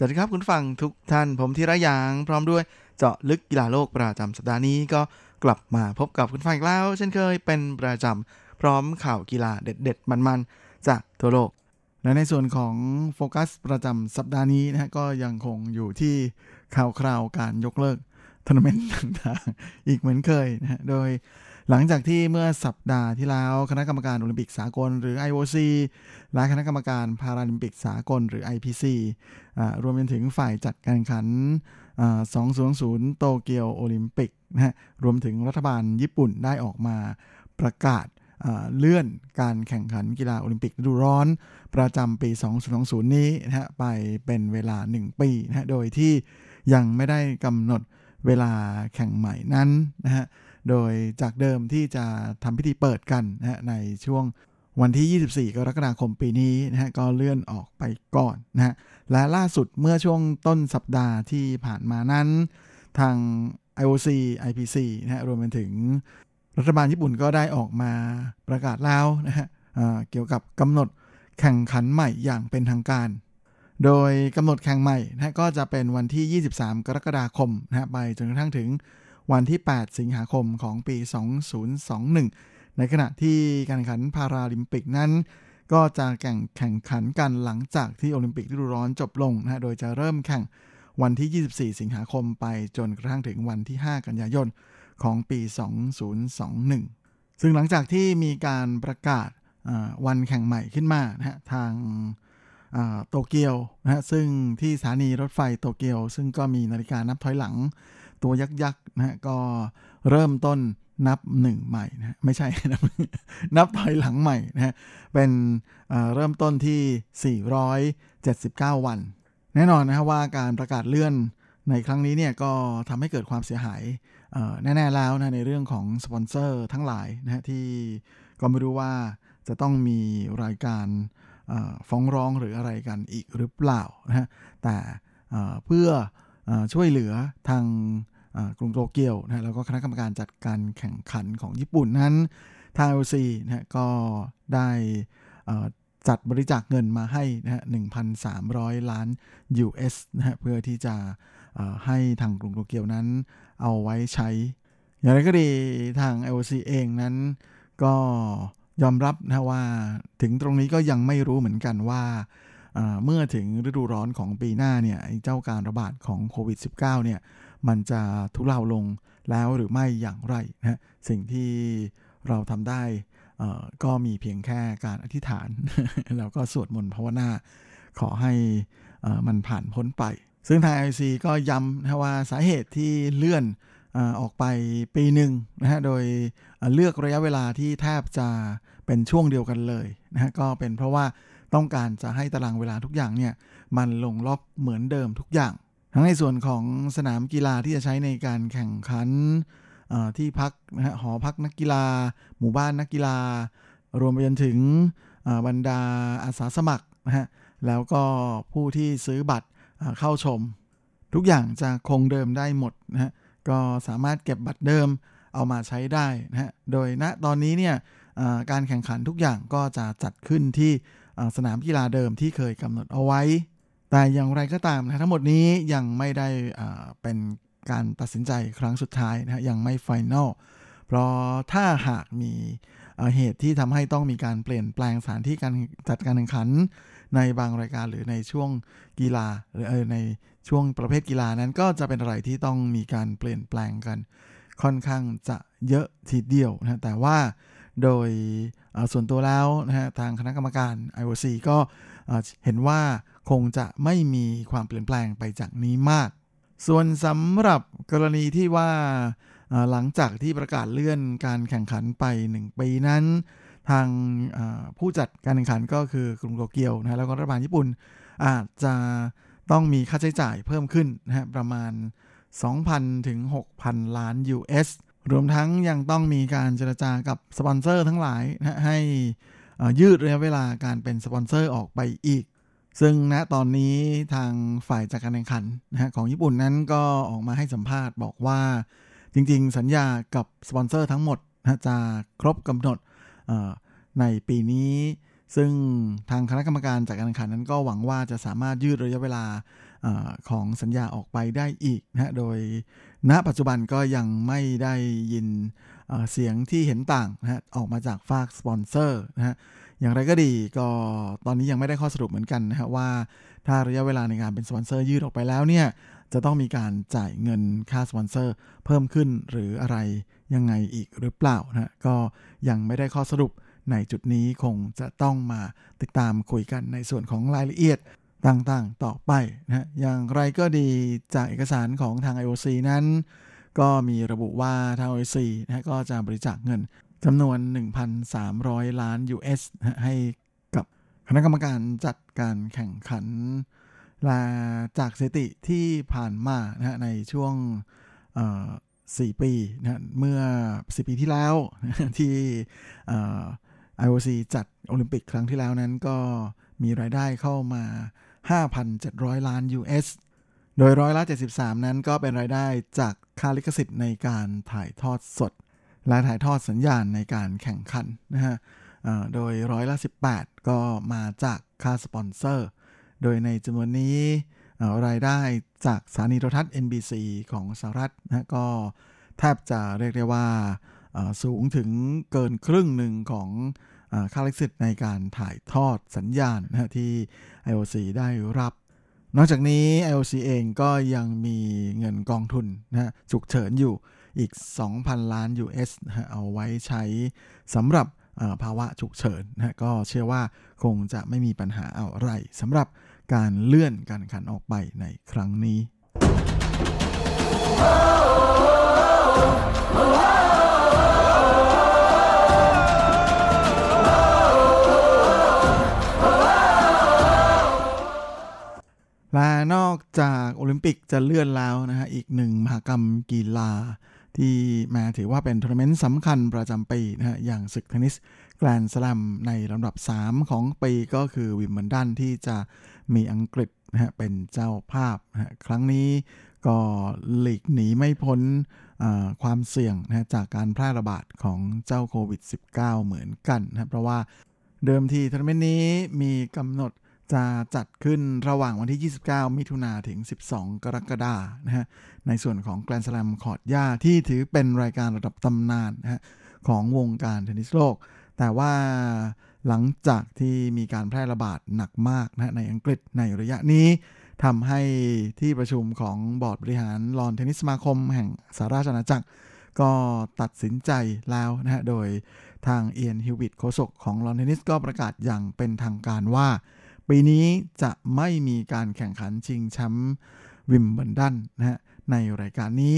สวัสดีครับคุณฟังทุกท่านผมธีระยางพร้อมด้วยเจาะลึกกีฬาโลกประจำสัปดาห์นี้ก็กลับมาพบกับคุณฟังอีกแล้ว เช่นเคยเป็นประจำพร้อมข่าวกีฬาเด็ดๆ มันๆ จากทั่วโลก และในส่วนของโฟกัสประจำสัปดาห์นี้นะฮะก็ยังคงอยู่ที่ข่าวคราวการยกเลิกทัวร์นาเมนต์ต่างๆ อีกเหมือนเคยนะฮะโดย หลังจากที่เมื่อสัปดาห์ที่แล้วคณะกรรมการโอลิมปิกสากลหรือ IOC และคณะกรรมการพาราลิมปิกสากลหรือ IPC รวมไปถึงฝ่ายจัดการแข่งขัน 200 โตเกียวโอลิมปิกนะฮะรวมถึงรัฐบาลญี่ปุ่นได้ออกมาประกาศเลื่อนการแข่งขันกีฬาโอลิมปิกฤดูร้อน ประจำปี 2020 นี้นะฮะไปเป็นเวลา 1 ปีนะฮะโดยที่ยังไม่ได้กำหนดเวลาแข่งใหม่นั้นนะฮะ โดยจากเดิมที่จะทำพิธีเปิดกันนะฮะในช่วงวันที่ 24 กรกฎาคมปีนี้นะฮะก็เลื่อนออกไปก่อนนะฮะและล่าสุดเมื่อช่วงต้นสัปดาห์ที่ผ่านมานั้น ทาง IOC IPC นะฮะรวมไปถึงรัฐบาลญี่ปุ่นก็ได้ออกมาประกาศแล้วนะฮะเกี่ยวกับกำหนดแข่งขันใหม่อย่างเป็นทางการ โดยกำหนดแข่งใหม่นะก็จะเป็นวันที่ 23 กรกฎาคมนะฮะไปจนกระทั่งถึง วันที่ 8 สิงหาคมของปี 2021 ในขณะที่การแข่งขันพาราลิมปิกนั้น ก็จะแข่งแข่งขันกันหลังจากที่โอลิมปิกฤดูร้อนจบลงนะฮะโดยจะเริ่มแข่งวันที่ 24 สิงหาคมไปจนกระทั่งถึงวันที่ 5 กันยายนของปี 2021 ซึ่งหลังจากที่มีการประกาศวันแข่งใหม่ขึ้นมานะฮะทางโตเกียวนะฮะซึ่งที่สถานีรถไฟโตเกียว ซึ่งก็มีนาฬิกานับถอยหลัง ตัวยักษ์ยักษ์นะฮะก็เริ่มต้นนับหนึ่งใหม่นะไม่ใช่นับนับถอยหลังใหม่นะฮะเป็นเริ่มต้นที่ 479 วัน แน่นอนนะครับว่าการประกาศเลื่อนในครั้งนี้เนี่ยก็ทำให้เกิดความเสียหายแน่ ๆ แล้วนะในเรื่องของสปอนเซอร์ทั้งหลายนะฮะที่ก็ไม่รู้ว่าจะต้องมีรายการฟ้องร้องหรืออะไรกันอีกหรือเปล่านะฮะแต่เพื่อ ช่วยเหลือทางกรุงโตเกียวนะแล้วก็คณะกรรมการจัดการแข่งขันของญี่ปุ่นนั้นทาง LC นะก็ได้จัดบริจาคเงินมาให้นะฮะ1,300 ล้าน US นะฮะเพื่อที่จะให้ทางกรุงโตเกียวนั้นเอาไว้ใช้ อย่างไรก็ดีทาง LC เองนั้นก็ยอมรับนะว่าถึงตรงนี้ก็ยังไม่รู้เหมือนกันว่า เมื่อถึงฤดูร้อนของปีหน้าเนี่ยเจ้าการระบาดของโควิด -19 เนี่ยมันจะทุเลาลงแล้วหรือไม่อย่างไรนะสิ่งที่เราทำได้ก็มีเพียงแค่การอธิษฐาน แล้วก็สวดมนต์ภาวนาขอให้มันผ่านพ้นไป ซึ่งทาง IC ก็ย้ำนะว่าสาเหตุที่เลื่อนออกไปปีหนึ่งนะฮะโดยเลือกระยะเวลาที่แทบจะเป็นช่วงเดียวกันเลยนะฮะก็เป็นเพราะว่า ต้องการจะให้ตารางเวลาทุกอย่างเนี่ยมันลงล็อกเหมือนเดิมทุกอย่าง ทั้งในส่วนของสนามกีฬาที่จะใช้ในการแข่งขันที่พักนะฮะหอพักนักกีฬา หมู่บ้านนักกีฬา รวมไปจนถึงบรรดาอาสาสมัครนะฮะแล้วก็ผู้ที่ซื้อบัตรเข้าชม ทุกอย่างจะคงเดิมได้หมดนะฮะก็สามารถเก็บบัตรเดิมเอามาใช้ได้นะฮะโดยณนะตอนนี้เนี่ยการแข่งขันทุกอย่างก็จะจัดขึ้นที่ สนามกีฬาเดิมที่เคยกำหนดเอาไว้ แต่อย่างไรก็ตามนะทั้งหมดนี้ยังไม่ได้เป็นการตัดสินใจครั้งสุดท้ายนะยังไม่ไฟแนลเพราะถ้าหากมีเหตุที่ทำให้ต้องมีการเปลี่ยนแปลงสถานที่การจัดการแข่งขัน ในบางรายการหรือในช่วงกีฬาหรือในช่วงประเภทกีฬานั้นก็จะเป็นอะไรที่ต้องมีการเปลี่ยนแปลงกัน ค่อนข้างจะเยอะทีเดียวนะแต่ว่าโดย ส่วนตัวแล้วนะฮะทางคณะกรรมการ IOC ก็เห็นว่าคงจะไม่มีความเปลี่ยนแปลงไปจากนี้มาก ส่วนสำหรับกรณีที่ว่าหลังจากที่ประกาศเลื่อนการแข่งขันไป 1 ปีนั้น ทางผู้จัดการแข่งขันก็คือกรุงโตเกียวนะแล้วก็รัฐบาลญี่ปุ่น อาจจะต้องมีค่าใช้จ่ายเพิ่มขึ้นนะฮะประมาณ 2,000 ถึง 6,000 ล้าน US รวมทั้งยังต้องมีการเจรจากับสปอนเซอร์ทั้งหลายนะให้ยืดระยะเวลาการเป็นสปอนเซอร์ออกไปอีก ซึ่งณตอนนี้ทางฝ่ายจัดการแข่งขันนะฮะของญี่ปุ่นนั้นก็ออกมาให้สัมภาษณ์บอกว่าจริง ๆ สัญญากับสปอนเซอร์ทั้งหมดนะจะครบกำหนดในปีนี้ ซึ่งทางคณะกรรมการจัดการแข่งขันนั้นก็หวังว่าจะสามารถยืดระยะเวลาอของสัญญาออกไปได้อีกนะโดย ณปัจจุบันก็ยังไม่ได้ยินเสียงที่เห็นต่างนะฮะออกมาจากฝากสปอนเซอร์นะฮะอย่างไรก็ดีก็ตอนนี้ยังไม่ได้ข้อสรุปเหมือนกันนะฮะว่า ถ้าระยะเวลาในการเป็นสปอนเซอร์ยืดออกไปแล้วเนี่ยจะต้องมีการจ่ายเงินค่าสปอนเซอร์เพิ่มขึ้นหรืออะไรยังไงอีกหรือเปล่านะก็ยังไม่ได้ข้อสรุปในจุดนี้คงจะต้องมาติดตามคุยกันในส่วนของรายละเอียด ต่างๆ ต่อไปนะอย่างไรก็ดีจากเอกสารของทาง IOC นั้น ก็มีระบุว่าทาง IOC นะก็จะบริจาคเงินจำนวน 1,300 ล้าน US นะให้กับคณะกรรมการจัดการแข่งขันละจากสถิติที่ผ่านมานะในช่วงสี่ปีนะเมื่อสิปีที่แล้วที่ IOC จัดโอลิมปิกครั้งที่แล้วนั้นก็มีรายได้เข้ามา 5,700 ล้าน US โดยร้อยละ 73 นั้นก็เป็นรายได้จากค่าลิขสิทธิ์ในการถ่ายทอดสด และถ่ายทอดสัญญาณในการแข่งขันนะฮะโดยร้อยละ 18 ก็มาจากค่าสปอนเซอร์ โดยในจำนวนนี้รายได้จากสถานีโทรทัศน์ NBC ของสหรัฐนะก็แทบจะเรียกได้ว่าสูงถึงเกินครึ่งหนึ่งของ ค่าลิขสิทธิ์ในการถ่ายทอดสัญญาณนะที่ IOC ได้รับ นอกจากนี้ IOC เองก็ยังมีเงินกองทุนนะฉุกเฉินอยู่อีก 2,000 ล้าน US นะเอาไว้ใช้สำหรับภาวะฉุกเฉินนะก็เชื่อว่าคงจะไม่มีปัญหาอะไรสำหรับการเลื่อนการขันออกไปในครั้งนี้ และนอกจากโอลิมปิกจะเลื่อนแล้วนะฮะอีกหนึ่งมหกรรมกีฬา ที่มาถือว่าเป็นทัวร์นาเมนต์สำคัญประจำปีนะฮะอย่างศึกเทนนิสแกรนด์สแลมในลำดับ 3 ของปีก็คือวิมเบิลดันที่จะมีอังกฤษนะฮะเป็นเจ้าภาพนะฮะครั้งนี้ก็หลีกหนีไม่พ้นความเสี่ยงนะจากการแพร่ระบาดของเจ้าโควิด -19 เหมือนกันนะเพราะว่าเดิมทีทัวร์นาเมนต์นี้มีกำหนด จะจัดขึ้นระหว่างวันที่ 29 มิถุนาถึง 12 กรกฎานะฮะ ในส่วนของแกรนด์สแลมคอร์ตหญ้าที่ถือเป็นรายการระดับตำนานนะฮะของวงการเทนนิสโลก แต่ว่าหลังจากที่มีการแพร่ระบาดหนักมากนะในอังกฤษในระยะนี้ทำให้ที่ประชุมของบอร์ดบริหาร Lawn Tennis สมาคมแห่งสหราชอาณาจักร ก็ตัดสินใจแล้วนะฮะ โดยทางเอียนฮิววิตต์โฆษกของ Lawn Tennis ก็ประกาศอย่างเป็นทางการว่า ปีนี้จะไม่มีการแข่งขันชิงแชมป์วิมเบิลดันนะฮะในรายการนี้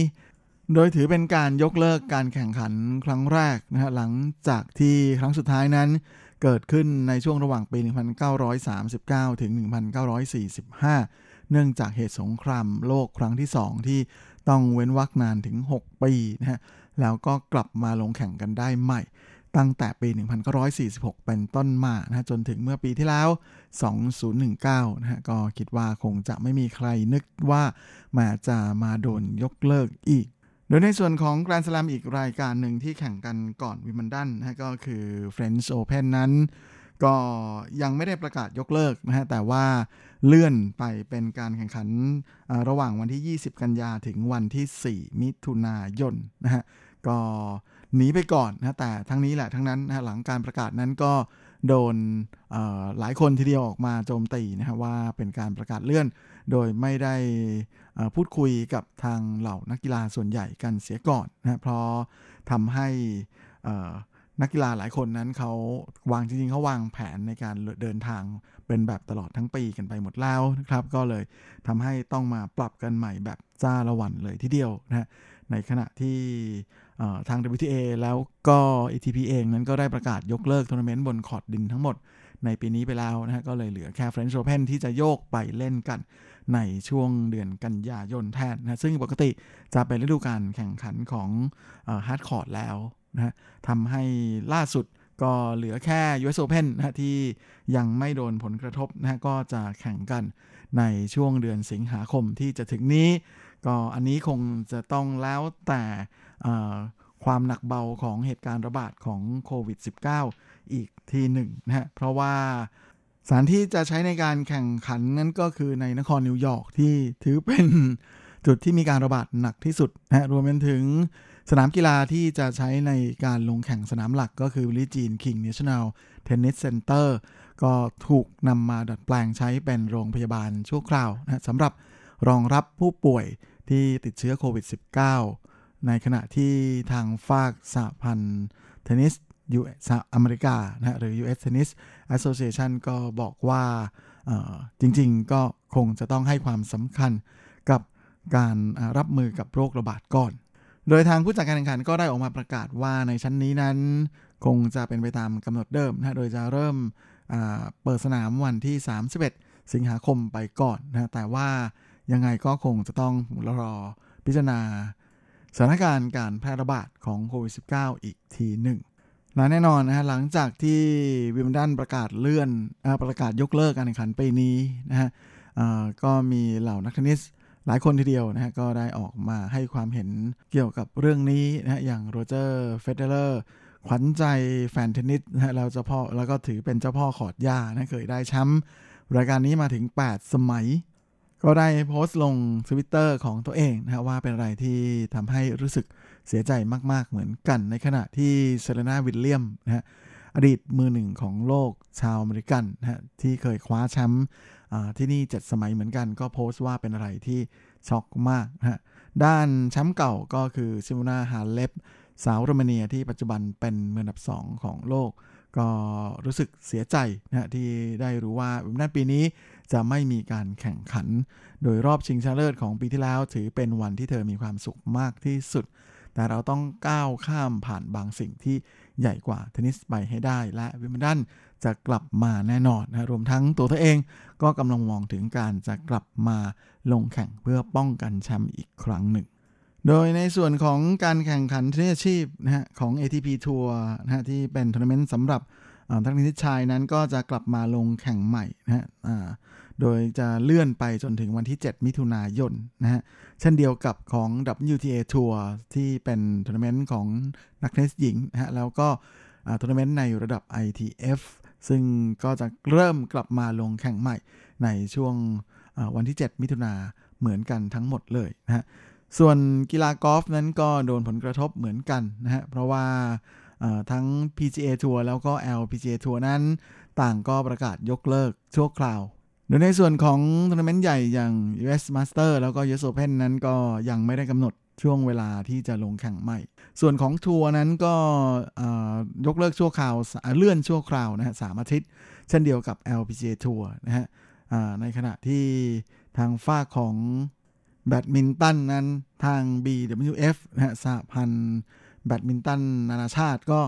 โดยถือเป็นการยกเลิกการแข่งขันครั้งแรกนะฮะหลังจากที่ครั้งสุดท้ายนั้น เกิดขึ้นในช่วงระหว่างปี 1939 ถึง 1945 เนื่องจากเหตุสงครามโลกครั้งที่ 2 ที่ต้องเว้นวรรคนานถึง 6 ปีนะฮะแล้วก็กลับมาลงแข่งกันได้ใหม่ ตั้งแต่ปี 1946 เป็นต้นมานะจนถึงเมื่อปีที่แล้ว 2019 นะฮะก็คิดว่าคงจะไม่มีใครนึกว่ามาจะมาโดนยกเลิกอีก โดยในส่วนของแกรนด์ส l ลมอีกรายการหนึ่งที่แข่งกันก่อนวิมันดันนะก็คือ French Open นั้นก็ยังไม่ได้ประกาศยกเลิกนะฮะ แต่ว่าเลื่อนไปเป็นการแข่งขันระหว่างวันที่ 20 กันยาถึงวันที่ 4 มิถุนายนนะฮะ ก็ หนีไปก่อนนะแต่ทั้งนี้แหละทั้งนั้นนะหลังการประกาศนั้นก็โดนหลายคนทีเดียวออกมาโจมตีนะฮะว่าเป็นการประกาศเลื่อน โดยไม่ได้พูดคุยกับทางเหล่านักกีฬาส่วนใหญ่กันเสียก่อนนะเพราะทำให้นักกีฬาหลายคนนั้นเขาวางจริงๆเขาวางแผนในการเดินทางเป็นแบบตลอดทั้งปีกันไปหมดแล้วนะครับ ก็เลยทำให้ต้องมาปรับกันใหม่แบบจ้าละวันเลยทีเดียวนะในขณะที่ ทาง WTA แล้วก็ ATP เองนั้นก็ได้ประกาศยกเลิกทัวร์นาเมนต์บนคอร์ดดินทั้งหมดในปีนี้ไปแล้วนะฮะก็เลยเหลือแค่ French Open ที่จะโยกไปเล่นกันในช่วงเดือนกันยายนแทนนะซึ่งปกติจะเป็นฤดูการแข่งขันของฮาร์ดคอร์ตแล้วนะทำให้ล่าสุดก็เหลือแค่ US Open นะที่ยังไม่โดนผลกระทบนะก็จะแข่งกันในช่วงเดือนสิงหาคมที่จะถึงนี้ ก็อันนี้คงจะต้องแล้วแต่ ความหนักเบาของเหตุการณ์ระบาดของโควิด -19 อีกทีหนึ่งนะฮะเพราะว่าสถานที่จะใช้ในการแข่งขันนั้นก็คือในนครนิวยอร์กที่ถือเป็นจุดที่มีการระบาดหนักที่สุดนะรวมไปถึงสนามกีฬาที่จะใช้ในการลงแข่งสนามหลักก็คือ Billie Jean King National Tennis Center ก็ถูกนำมาดัดแปลงใช้เป็นโรงพยาบาลชั่วคราวนะสำหรับรองรับผู้ป่วยที่ติดเชื้อโควิด -19 ในขณะที่ทางฟากสหพันธ์เทนนิสสหรัฐอเมริกานะหรือ US Tennis Association ก็บอกว่าจริงๆ ก็คงจะต้องให้ความสำคัญกับการรับมือกับโรคระบาดก่อน โดยทางผู้จัดการแข่งขันก็ได้ออกมาประกาศว่าในชั้นนี้นั้น คงจะเป็นไปตามกำหนดเดิมนะโดยจะเริ่มเปิดสนามวันที่ 31 สิงหาคมไปก่อนนะแต่ว่ายังไงก็คงจะต้องรอพิจารณา สถานการณ์การแพร่ระบาดของโควิด -19 อีกทีหนึ่งและแน่นอนนะฮะหลังจากที่วิมเบิลดันประกาศเลื่อนอประกาศยกเลิกการแข่งขันปีนี้นะฮะก็มีเหล่านักเทนนิสหลายคนทีเดียวนะฮะก็ได้ออกมาให้ความเห็นเกี่ยวกับเรื่องนี้นะฮะอย่างโรเจอร์เฟเดอเรอร์ขวัญใจแฟนเทนนิสนะฮะเราจะพ่อแล้วก็ถือเป็นเจ้าพ่อคอร์ตหญ้านะเคยได้แชมป์รายการนี้มาถึง 8 สมัย ก็ได้โพสต์ลงทวิตเตอร์ของตัวเองนะฮะว่าเป็นอะไรที่ทำให้รู้สึกเสียใจมาก ๆ เหมือนกันในขณะที่เซเรนาวิลเลียมส์นะฮะอดีตมือหนึ่งของโลกชาวอเมริกันนะฮะที่เคยคว้าแชมป์ที่นี่เจ็ดสมัยเหมือนกัน ก็โพสต์ว่าเป็นอะไรที่ช็อกมากนะฮะด้านแชมป์เก่าก็คือซิโมนาฮาเลปสาวโรมาเนียที่ปัจจุบันเป็นมืออันดับ 2 ของโลก ก็รู้สึกเสียใจนะที่ได้รู้ว่าวิมเบิลดันปีนี้ จะไม่มีการแข่งขัน โดยรอบชิงชนะเลิศของปีที่แล้ว ถือเป็นวันที่เธอมีความสุขมากที่สุด แต่เราต้องก้าวข้ามผ่านบางสิ่งที่ใหญ่กว่าเทนนิสไปให้ได้ และวิมเบิลดันจะกลับมาแน่นอนนะรวมทั้งตัวเธอเองก็กำลังมองถึงการจะกลับมาลงแข่งเพื่อป้องกันแชมป์อีกครั้งหนึ่งโดยในส่วนของการแข่งขันเทนนิสอาชีพนะฮะของ ATP ทัวร์นะฮะที่เป็นทัวร์นาเมนต์สำหรับนักเทนนิสชายนั้นก็จะกลับมาลงแข่งใหม่นะฮะ โดยจะเลื่อนไปจนถึงวันที่ 7 มิถุนายนนะฮะ เช่นเดียวกับของ WTA ทัวร์ที่เป็นทัวร์นาเมนต์ของนักเทนนิสหญิงนะฮะ แล้วก็ทัวร์นาเมนต์ในระดับ ITF ซึ่งก็จะเริ่มกลับมาลงแข่งใหม่ในช่วงวันที่ 7 มิถุนาเหมือนกันทั้งหมดเลยนะฮะ ส่วนกีฬากอล์ฟนั้นก็โดนผลกระทบเหมือนกันนะฮะ เพราะว่าทั้ง PGA ทัวร์แล้วก็ LPGA ทัวร์นั้น ต่างก็ประกาศยกเลิกชั่วคราว โดยในส่วนของทัวร์นาเมนต์ใหญ่อย่าง US Master แล้วก็ US Open นั้นก็ยังไม่ได้กำหนดช่วงเวลาที่จะลงแข่งใหม่ ส่วนของทัวร์นั้นก็ยกเลิกชั่วคราวเลื่อนชั่วคราวนะฮะสามอาทิตย์ เช่นเดียวกับ LPGA ทัวร์นะฮะในขณะที่ทางฟากของแบดมินตันนั้นทาง BWF นะฮะสหพันธ์แบดมินตันนานาชาติก็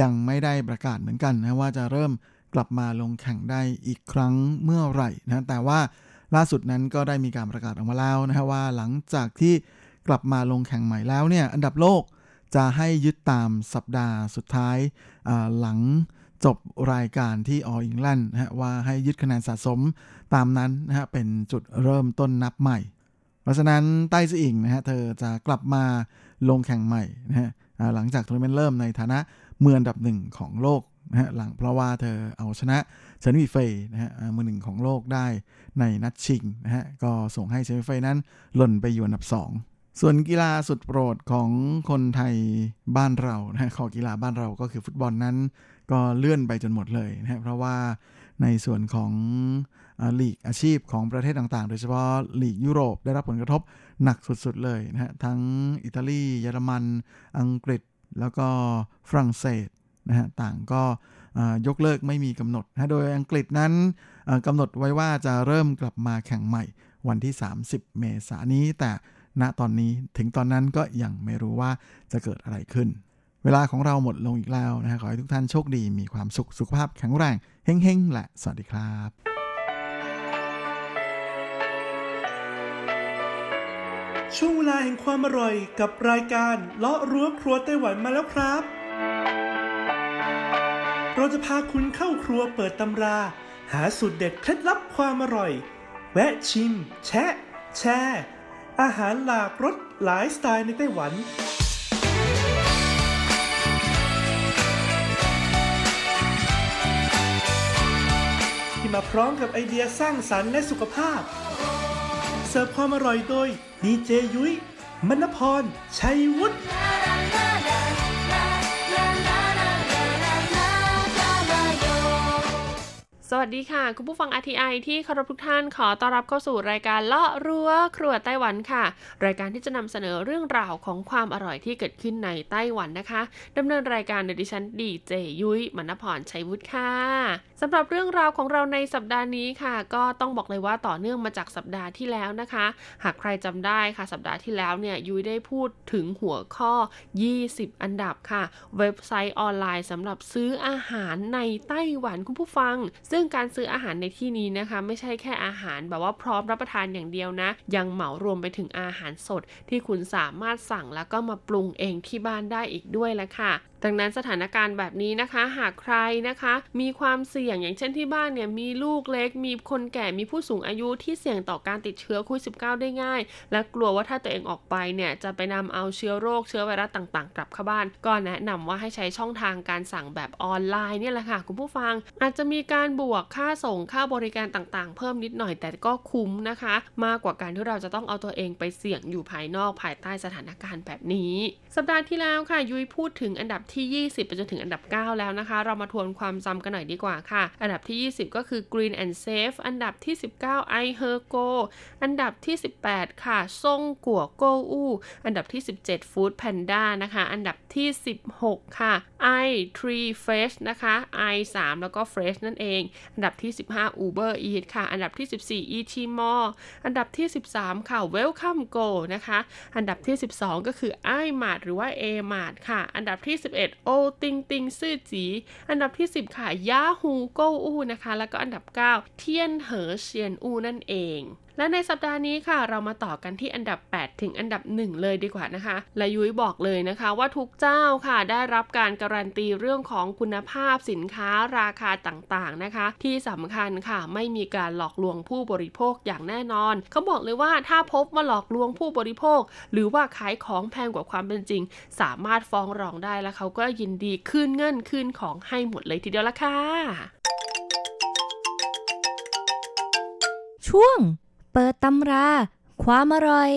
ยังไม่ได้ประกาศเหมือนกันนะว่าจะเริ่ม กลับมาลงแข่งได้อีกครั้งเมื่อไหร่นะแต่ว่าล่าสุดนั้นก็ได้มีการประกาศออกมาแล้วนะฮะว่าหลังจากที่กลับมาลงแข่งใหม่แล้วเนี่ยอันดับโลกจะให้ยึดตามสัปดาห์สุดท้ายหลังจบรายการที่อออิงแลนด์นะฮะว่าให้ยึดคะแนนสะสมตามนั้นนะฮะเป็นจุดเริ่มต้นนับใหม่ เพราะฉะนั้นไต้ซืออิงนะฮะเธอจะกลับมาลงแข่งใหม่นะฮะหลังจากทัวร์นาเมนต์เริ่มในฐานะมืออันดับหนึ่งของโลก นะฮะหลังเพราะว่าเธอเอาชนะเชนวีเฟยนะฮะมือหนึ่งของโลกได้ในนัดชิงนะฮะก็ส่งให้เชนวีเฟยนั้นหล่นไปอยู่อันดับ 2 ส่วนกีฬาสุดโปรดของคนไทยบ้านเรานะฮะขอกีฬาบ้านเราก็คือฟุตบอลนั้น ก็เลื่อนไปจนหมดเลยนะฮะเพราะว่าในส่วนของลีกอาชีพของประเทศต่างๆ โดยเฉพาะลีกยุโรปได้รับผลกระทบหนักสุดๆเลยนะฮะทั้งอิตาลีเยอรมัน อังกฤษ แล้วก็ฝรั่งเศส นะฮะต่างก็ยกเลิกไม่มีกำหนดนะโดยอังกฤษนั้นกำหนดไว้ว่าจะเริ่มกลับมาแข่งใหม่วันที่ 30 เมษายนนี้ แต่ณตอนนี้ถึงตอนนั้นก็ยังไม่รู้ว่าจะเกิดอะไรขึ้น เวลาของเราหมดลงอีกแล้วนะขอให้ทุกท่านโชคดีมีความสุขสุขภาพแข็งแรงเฮ้งๆ และสวัสดีครับช่วงเวลาแห่งความอร่อยกับรายการเลาะรั้วครัวไต้หวันมาแล้วครับ เราจะพาคุณเข้าครัวเปิดตำรา หาสูตรเด็ดเคล็ดลับความอร่อย แวะชิม แชะ แชร์อาหารหลากรสหลายสไตล์ในไต้หวันที่มาพร้อมกับไอเดียสร้างสรรค์และสุขภาพ เสิร์ฟความอร่อยโดยดีเจยุ้ยมณพร ชัยวุฒิ สวัสดีค่ะ คุณผู้ฟัง RTI ที่เคารพทุกท่านขอต้อนรับเข้าสู่รายการเลาะรั้วครัวไต้หวันค่ะ รายการที่จะนำเสนอเรื่องราวของความอร่อยที่เกิดขึ้นในไต้หวันนะคะดำเนินรายการโดยดิฉันดีเจยุ้ยมณพรชัยวุฒิค่ะสำหรับเรื่องราวของเราในสัปดาห์นี้ค่ะ ก็ต้องบอกเลยว่าต่อเนื่องมาจากสัปดาห์ที่แล้วนะคะ หากใครจำได้ค่ะ สัปดาห์ที่แล้วเนี่ยยุ้ยได้พูดถึงหัวข้อ 20 อันดับค่ะ เว็บไซต์ออนไลน์สำหรับซื้ออาหารในไต้หวันคุณผู้ฟัง ซึ่ง่องการซื้ออาหารในที่นี้นะคะ ไม่ใช่แค่อาหารแบบว่าพร้อมรับประทานอย่างเดียวนะ ยังเหมารวมไปถึงอาหารสด ที่คุณสามารถสั่งแล้วก็มาปรุงเองที่บ้านได้อีกด้วยแหละค่ะ ดังนั้นสถานการณ์แบบนี้นะคะ หากใครนะคะ มีความเสี่ยงอย่างเช่นที่บ้านเนี่ยมีลูกเล็ก มีคนแก่มีผู้สูงอายุที่เสี่ยงต่อการติดเชื้อโควิด -19 ได้ง่าย และกลัวว่าถ้าตัวเองออกไปเนี่ยจะไปนำเอาเชื้อโรคเชื้อไวรัสต่างๆ กลับเข้าบ้าน ก็แนะนำว่าให้ใช้ช่องทางการสั่งแบบออนไลน์เนี่ยแหละค่ะคุณผู้ฟัง อาจจะมีการบวกค่าส่งค่าบริการต่างๆ เพิ่มนิดหน่อยแต่ก็คุ้มนะคะ มากกว่าการที่เราจะต้องเอาตัวเองไปเสี่ยงอยู่ภายนอกภายใต้สถานการณ์แบบนี้ สัปดาห์ที่แล้วค่ะยุ้ยพูดถึงอันดับที่ 20 ไปจนถึงอันดับ 9 แล้วนะคะ เรามาทวนความจำกันหน่อยดีกว่าค่ะ อันดับที่ 20 ก็คือ Green and Safe อันดับที่ 19 I Her Go อันดับที่ 18 ค่ะซ่งกัวโกอูอันดับที่ 17 Food Panda นะคะ อันดับที่ 16 ค่ะ I Tree Fresh นะคะ I 3แล้วก็ Fresh นั่นเอง อันดับที่ 15 Uber eat ค่ะ อันดับที่ 14 e t m o r อันดับที่ 13 ค่ะ Welcome Go นะคะ อันดับที่ 12 ก็คือ i Mart หรือว่า A Mart ค่ะ อันดับที่ 11 O ติงติงซื่อจี อันดับที่ 10 ค่ะ Yahoo Go อูนะคะ แล้วก็อันดับ 9 เทียนเหอเชียนอูนั่นเอง และในสัปดาห์นี้ค่ะ เรามาต่อกันที่อันดับ 8 ถึงอันดับ 1 เลยดีกว่านะคะ และยุ้ยบอกเลยนะคะ ว่าทุกเจ้าค่ะได้รับการการันตีเรื่องของคุณภาพสินค้าราคาต่างๆนะคะ ที่สำคัญค่ะไม่มีการหลอกลวงผู้บริโภคอย่างแน่นอน เขาบอกเลยว่าถ้าพบมาหลอกลวงผู้บริโภค หรือว่าขายของแพงกว่าความเป็นจริง สามารถฟ้องร้องได้แล้วเขาก็ยินดีคืนเงินคืนของให้หมดเลยทีเดียวละค่ะช่วง เปิดตำรา ความอร่อย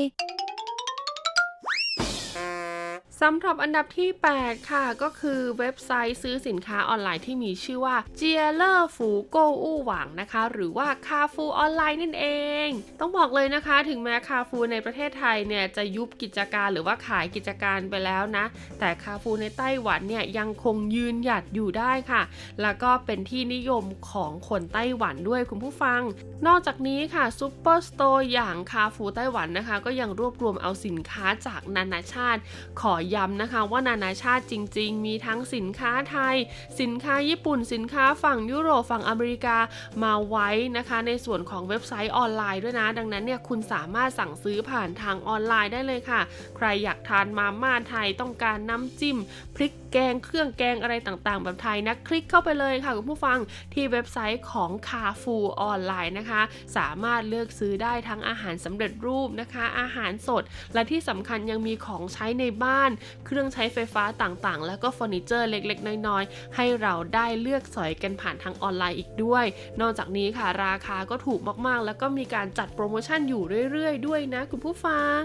สำหรับอันดับที่ 8 ค่ะ ก็คือเว็บไซต์ซื้อสินค้าออนไลน์ที่มีชื่อว่า家樂福購物網 นะคะ หรือว่าคาฟูออนไลน์นั่นเอง ต้องบอกเลยนะคะ ถึงแม้คาฟูในประเทศไทยเนี่ยจะยุบกิจการหรือว่าขายกิจการไปแล้วนะ แต่คาฟูในไต้หวันเนี่ยยังคงยืนหยัดอยู่ได้ค่ะ แล้วก็เป็นที่นิยมของคนไต้หวันด้วยคุณผู้ฟัง นอกจากนี้ค่ะซูเปอร์สโตร์อย่างคาฟูไต้หวันนะคะ ก็ยังรวบรวมเอาสินค้าจากนานาชาติขอย้ำนะคะว่านานาชาติจริง ๆ มีทั้งสินค้าไทย สินค้าญี่ปุ่น สินค้าฝั่งยุโรปฝั่งอเมริกามาไว้นะคะในส่วนของเว็บไซต์ออนไลน์ด้วยนะ ดังนั้นเนี่ยคุณสามารถสั่งซื้อผ่านทางออนไลน์ได้เลยค่ะ ใครอยากทานมาม่าไทยต้องการน้ำจิ้มพริก แกงเครื่องแกงอะไรต่างๆ แบบไทยนะคลิกเข้าไปเลยค่ะคุณผู้ฟังที่เว็บไซต์ของคาฟูออนไลน์นะคะ สามารถเลือกซื้อได้ทั้งอาหารสำเร็จรูปนะคะ อาหารสด และที่สำคัญยังมีของใช้ในบ้าน เครื่องใช้ไฟฟ้าต่างๆ แล้วก็เฟอร์นิเจอร์เล็กๆ น้อยๆ ให้เราได้เลือกสอยกันผ่านทางออนไลน์อีกด้วย นอกจากนี้ค่ะราคาก็ถูกมากๆ แล้วก็มีการจัดโปรโมชั่นอยู่เรื่อยๆ ด้วยนะคุณผู้ฟัง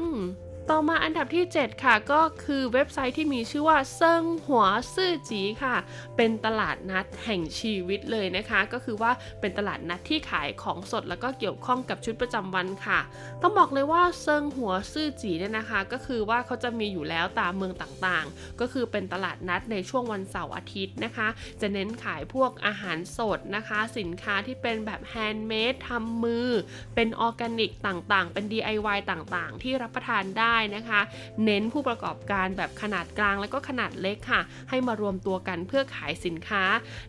ต่อมาอันดับที่ 7 ค่ะ ก็คือเว็บไซต์ที่มีชื่อว่าเซิงหัวซื่อจีค่ะ เป็นตลาดนัดแห่งชีวิตเลยนะคะ ก็คือว่าเป็นตลาดนัดที่ขายของสดแล้วก็เกี่ยวข้องกับชุดประจำวันค่ะ ต้องบอกเลยว่า生活市集 เนี่ยนะคะ ก็คือว่าเขาจะมีอยู่แล้วตามเมืองต่างๆ ก็คือเป็นตลาดนัดในช่วงวันเสาร์อาทิตย์นะคะ จะเน้นขายพวกอาหารสดนะคะ สินค้าที่เป็นแบบ handmade ทำมือ เป็นออร์แกนิกต่างๆ เป็น DIY ต่างๆ ที่รับประทานได้นะคะ เน้นผู้ประกอบการแบบขนาดกลางและก็ขนาดเล็กค่ะ ให้มารวมตัวกันเพื่อขายสินค้า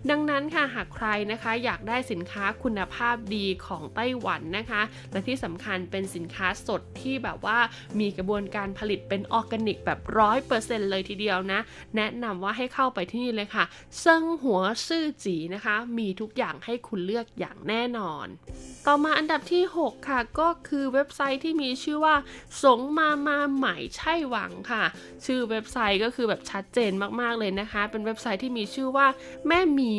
ดังนั้นค่ะหากใครนะคะอยากได้สินค้าคุณภาพดีของไต้หวันนะคะ และที่สำคัญเป็นสินค้าสดที่แบบว่ามีกระบวนการผลิตเป็นออร์แกนิกแบบร้อยเปอร์เซ็นต์เลยทีเดียวนะ แนะนำว่าให้เข้าไปที่นี่เลยค่ะเซิงหัวซื่อจีนะคะ มีทุกอย่างให้คุณเลือกอย่างแน่นอน ต่อมาอันดับที่ 6 ค่ะ ก็คือเว็บไซต์ที่มีชื่อว่า สงมามาใหม่ใช่หวังค่ะ ชื่อเว็บไซต์ก็คือแบบชัดเจนมากๆเลยนะคะ เป็นเว็บไซต์ที่มีชื่อว่าแม่หมี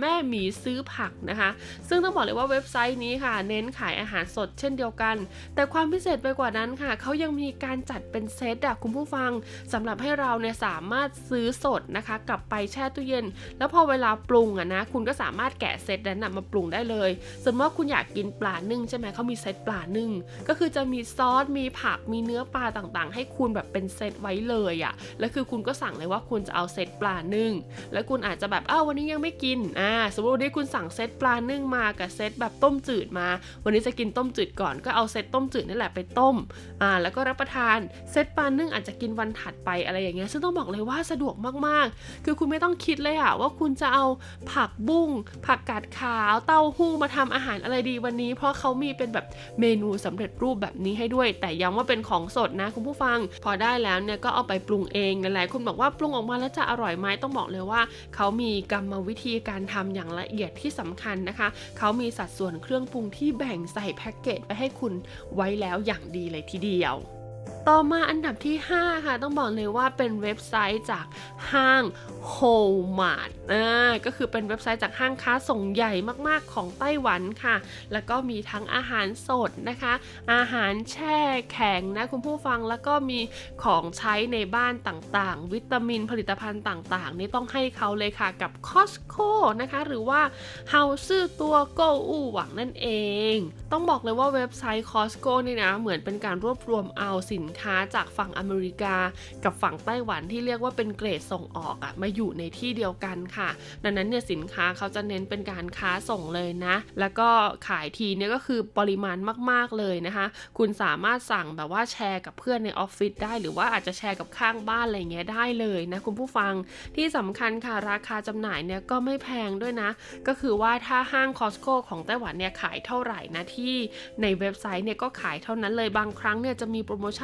แม่หมีซื้อผักนะคะ ซึ่งต้องบอกเลยว่าเว็บไซต์นี้ค่ะ เน้นขายอาหารสดเช่นเดียวกัน แต่ความพิเศษไปกว่านั้นค่ะเขายังมีการจัดเป็นเซตอะคุณผู้ฟังสำหรับให้เราเนี่ยสามารถซื้อสดนะคะ กลับไปแช่ตู้เย็น แล้วพอเวลาปรุงอะนะคุณก็สามารถแกะเซตนั้นมาปรุงได้เลย สมมติว่าคุณอยากกินปลานึ่งใช่ไหมเขามีเซตปลานึ่งก็คือจะมีซอสมีผักมีเนื้อื้อปลาต่างๆ ให้คุณแบบเป็นเซตไว้เลยอะแล้วคือคุณก็สั่งเลยว่าคุณจะเอาเซตปลานึ่ง แล้วคุณอาจจะแบบอ้าววันนี้ยังไม่กิน อ่า สมมติวันนี้คุณสั่งเซตปลานึ่งมากับเซตแบบต้มจืดมา วันนี้จะกินต้มจืดก่อน ก็เอาเซตต้มจืดนั่แหละไปต้ม อ่า แล้วก็รับประทาน เซตปลานึ่งอาจจะกินวันถัดไปอะไรอย่างเงี้ย ซึ่งต้องบอกเลยว่าสะดวกมากๆ คือคุณไม่ต้องคิดเลยอะว่าคุณจะเอาผักบุ้ง ผักกาดขาว เต้าหู้มาทำอาหารอะไรดีวันนี้ เพราะเขามีเป็นแบบเมนูสำเร็จรูปแบบนี้ให้ด้วย แต่ย้ำว่าเป็นของสดนะคุณผู้ฟัง พอได้แล้วเนี่ยก็เอาไปปรุงเองหลายๆคนบอกว่าปรุงออกมาแล้วจะอร่อยไหมต้องบอกเลยว่า เขามีกรรมวิธีการทำอย่างละเอียดที่สำคัญนะคะ เขามีสัดส่วนเครื่องปรุงที่แบ่งใส่แพ็กเกจไปให้คุณไว้แล้วอย่างดีเลยทีเดียว ต่อมาอันดับที่ 5 ค่ะ ต้องบอกเลยว่าเป็นเว็บไซต์จากห้าง h o m a r t อ่าก็คือเป็นเว็บไซต์จากห้างค้าส่งใหญ่มากๆของไต้หวันค่ะ แล้วก็มีทั้งอาหารสดนะคะ อาหารแช่แข็งนะคุณผู้ฟังแล้วก็มีของใช้ในบ้านต่างๆ วิตามินผลิตภัณฑ์ต่างๆ นี่ต้องให้เขาเลยค่ะกับ Costco นะคะ หรือว่าเฮาซื่อตัวโกอูหวังนั่นเอง ต้องบอกเลยว่าเว็บไซต์ Costco นี่นะเหมือนเป็นการรวบรวมเอาสิินค้าจากฝั่งอเมริกา กับฝั่งไต้หวันที่เรียกว่าเป็นเกรดส่งออกอะมาอยู่ในที่เดียวกันค่ะ ดังนั้นเนี่ยสินค้าเขาจะเน้นเป็นการค้าส่งเลยนะ แล้วก็ขายทีเนี่ยก็คือปริมาณมาก ๆเลยนะคะ คุณสามารถสั่งแบบว่าแชร์กับเพื่อนในออฟฟิศได้ หรือว่าอาจจะแชร์กับข้างบ้านอะไรเงี้ยได้เลยนะคุณผู้ฟังที่สำคัญค่ะราคาจำหน่ายเนี่ยก็ไม่แพงด้วยนะ ก็คือว่าถ้าห้าง Costco ของไต้หวันเนี่ยขายเท่าไหร่นะที่ในเว็บไซต์เนี่ยก็ขายเท่านั้นเลยบางครั้งเนี่ยจะมีโปรโมชั่น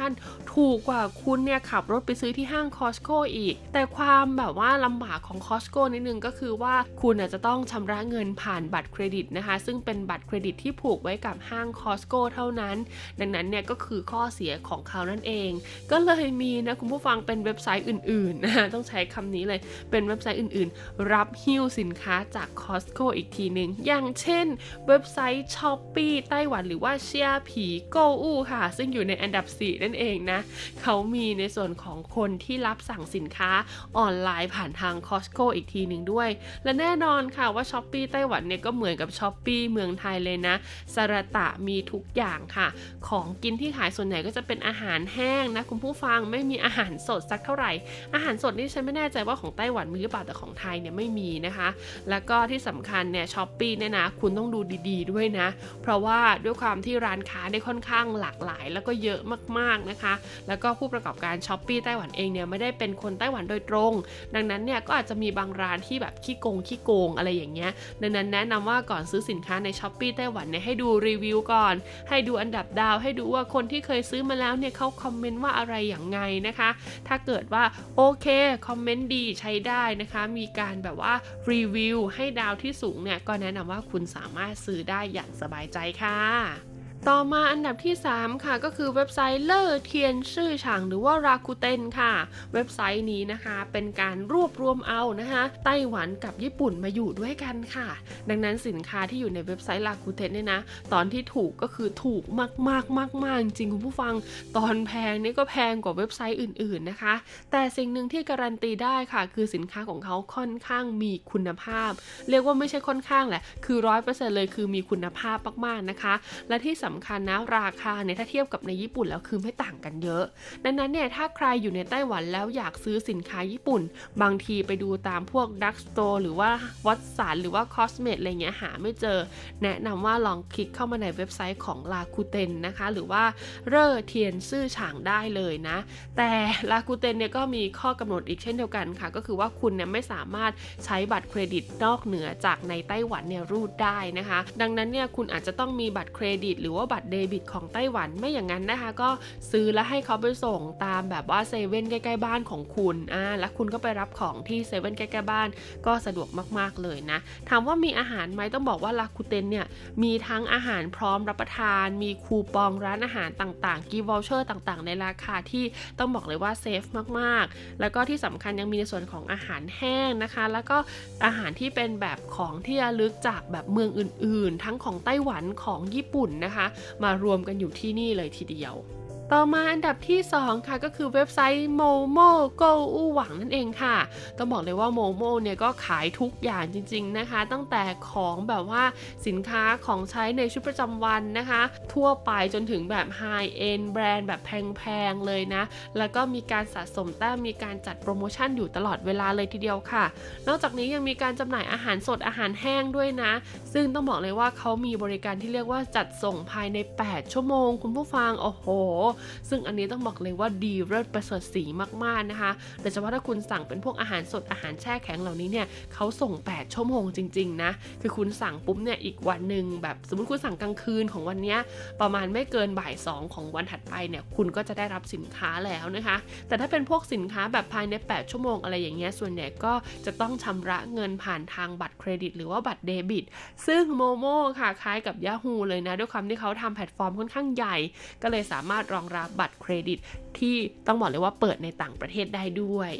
ถูกกว่าคุณเนี่ยขับรถไปซื้อที่ห้าง Costco อีก แต่ความแบบว่าลำบากของ Costco นิดนึงก็คือว่าคุณจะต้องชำระเงินผ่านบัตรเครดิตนะคะ ซึ่งเป็นบัตรเครดิตที่ผูกไว้กับห้าง Costco เท่านั้น ดังนั้นเนี่ยก็คือข้อเสียของเขานั่นเอง ก็เลยมีนะคุณผู้ฟังเป็นเว็บไซต์อื่นๆนะต้องใช้คำนี้เลยเป็นเว็บไซต์อื่นๆ รับหิ้วสินค้าจาก Costco อีกทีหนึ่งอย่างเช่น เว็บไซต์ s h อ p e e ไต้หวันหรือว่าเชียผีโกอูค่ะ ซึ่งอยู่ในอันดับ 4 นั่นเองนะ เขามีในส่วนของคนที่รับสั่งสินค้าออนไลน์ผ่านทาง Costco อีกทีหนึ่งด้วย และแน่นอนค่ะว่า s h อ p e e ไต้หวันเนี่ยก็เหมือนกับ s h อ p e e เมืองไทยเลยนะสระตะมีทุกอย่างค่ะ ของกินที่ขายส่วนใหญ่ก็จะเป็นอาหารแห้งนะคุณผู้ฟังไม่มีอาหารสดสักเท่าไหร่ อาหารสดนี่ฉันไม่แน่ใจว่าของไต้หวันมีหรือเปล่าแต่ของไทยเนี่ยไม่มีนะคะ แล้วก็ที่สำคัญเนี่ยช้อปปี้เนี่ยนะคุณต้องดูดี ๆ ด้วยนะ เพราะว่าด้วยความที่ร้านค้าได้ค่อนข้างหลากหลาย แล้วก็เยอะมากๆนะคะ แล้วก็ผู้ประกอบการ Shopee ไต้หวันเองเนี่ยไม่ได้เป็นคนไต้หวันโดยตรง ดังนั้นเนี่ยก็อาจจะมีบางร้านที่แบบขี้โกงขี้โกงอะไรอย่างเงี้ย ดังนั้นแนะนำว่าก่อนซื้อสินค้าใน Shopee ไต้หวันเนี่ยให้ดูรีวิวก่อน ให้ดูอันดับดาว ให้ดูว่าคนที่เคยซื้อมาแล้วเนี่ยเขา comment ว่าอะไรอย่างไงนะคะ ถ้าเกิดว่าโอเค comment ดีใช้ได้นะคะ มีการแบบว่ารีวิวให้ดาวที่สูงเนี่ยก็แนะนำว่าคุณสามารถซื้อได้อย่างสบายใจค่ะ ต่อมาอันดับที่ 3 ค่ะก็คือเว็บไซต์เลอเทียนชื่อฉางหรือว่าราคูเตนค่ะ เว็บไซต์นี้นะคะเป็นการรวบรวมเอานะคะไต้หวันกับญี่ปุ่นมาอยู่ด้วยกันค่ะ ดังนั้นสินค้าที่อยู่ในเว็บไซต์ราคูเตนเนี่ยนะ ตอนที่ถูกก็คือถูกมากมากมากมากจริงคุณผู้ฟัง ตอนแพงนี่ก็แพงกว่าเว็บไซต์อื่นๆนะคะ แต่สิ่งหนึ่งที่การันตีได้ค่ะ คือสินค้าของเขาค่อนข้างมีคุณภาพ เรียกว่าไม่ใช่ค่อนข้างแหละคือร้อยเปอร์เซ็นต์เลยคือมีคุณภาพมากๆนะคะ และที่สำคัญนะราคาเนี่ยถ้าเทียบกับในญี่ปุ่นแล้วคือไม่ต่างกันเยอะ ดังนั้นเนี่ยถ้าใครอยู่ในไต้หวันแล้วอยากซื้อสินค้าญี่ปุ่น บางทีไปดูตามพวก drugstore หรือว่า Watsons หรือว่า Cosmed อะไรเงี้ยหาไม่เจอ แนะนำว่าลองคลิกเข้ามาในเว็บไซต์ของ Rakuten นะคะ หรือว่า樂天市場 ได้เลยนะ แต่ Rakuten เนี่ยก็มีข้อกำหนดอีกเช่นเดียวกันค่ะ ก็คือว่าคุณเนี่ยไม่สามารถใช้บัตรเครดิตนอกเหนือจากในไต้หวันเนี่ยรูดได้นะคะ ดังนั้นเนี่ยคุณอาจจะต้องมีบัตรเครดิตหรือว่าบัตรเดบิตของไต้หวันไม่อย่างนั้นนะคะ ก็ซื้อแล้วให้เขาไปส่งตามแบบว่าเซเว่นใกล้ๆบ้านของคุณอ่าแล้วคุณก็ไปรับของที่เซเว่นใกล้ๆบ้าน ก็สะดวกมากๆเลยนะถามว่ามีอาหารไหมต้องบอกว่า Rakuten เนี่ยมีทั้งอาหารพร้อมรับประทาน มีคูปองร้านอาหารต่างๆ gift voucher ต่างๆ ในราคาที่ต้องบอกเลยว่าเซฟมากๆ แล้วก็ที่สำคัญยังมีในส่วนของอาหารแห้งนะคะ แล้วก็อาหารที่เป็นแบบของที่ระลึกจากแบบเมืองอื่น ๆ ทั้งของไต้หวันของญี่ปุ่นนะคะมารวมกันอยู่ที่นี่เลยทีเดียว ต่อมาอันดับที่ 2 ค่ะก็คือเว็บไซต์ Momo Go อู้หวังนั่นเองค่ะ ต้องบอกเลยว่า Momo เนี่ยก็ขายทุกอย่างจริง ๆนะคะ ตั้งแต่ของแบบว่าสินค้าของใช้ในชีวิตประจำวันนะคะ ทั่วไปจนถึงแบบ High End แบรนด์แบบแพงๆเลยนะ แล้วก็มีการสะสมแต้มมีการจัดโปรโมชั่นอยู่ตลอดเวลาเลยทีเดียวค่ะ นอกจากนี้ยังมีการจำหน่ายอาหารสดอาหารแห้งด้วยนะ ซึ่งต้องบอกเลยว่าเขามีบริการที่เรียกว่าจัดส่งภายใน 8 ชั่วโมง คุณผู้ฟังโอ้โหซึ่งอันนี้ต้องบอกเลยว่าดีเลิศประเสริฐสีมากๆนะคะโดยเฉพาะถ้าคุณสั่งเป็นพวกอาหารสดอาหารแช่แข็งเหล่านี้เนี่ยเขาส่ง 8 ชั่วโมงจริงๆนะคือคุณสั่งปุ๊บเนี่ยอีกวันหนึ่งแบบสมมติคุณสั่งกลางคืนของวันนี้ประมาณไม่เกินบ่าย2ของวันถัดไปเนี่ยคุณก็จะได้รับสินค้าแล้วนะคะ แต่ถ้าเป็นพวกสินค้าแบบภายใน 8 ชั่วโมงอะไรอย่างเงี้ยส่วนใหญ่ก็จะต้องชำระเงินผ่านทางบัตรเครดิต หรือว่าบัตรเดบิต ซึ่ง momo ค่ะคล้ายกับ Yahoo เลยนะ ด้วยความที่เขาทำแพลตฟอร์มค่อนข้างใหญ่ ก็เลยสามารถรองรับบัตรเครดิต ที่ต้องบอกเลยว่าเปิดในต่างประเทศได้ด้วย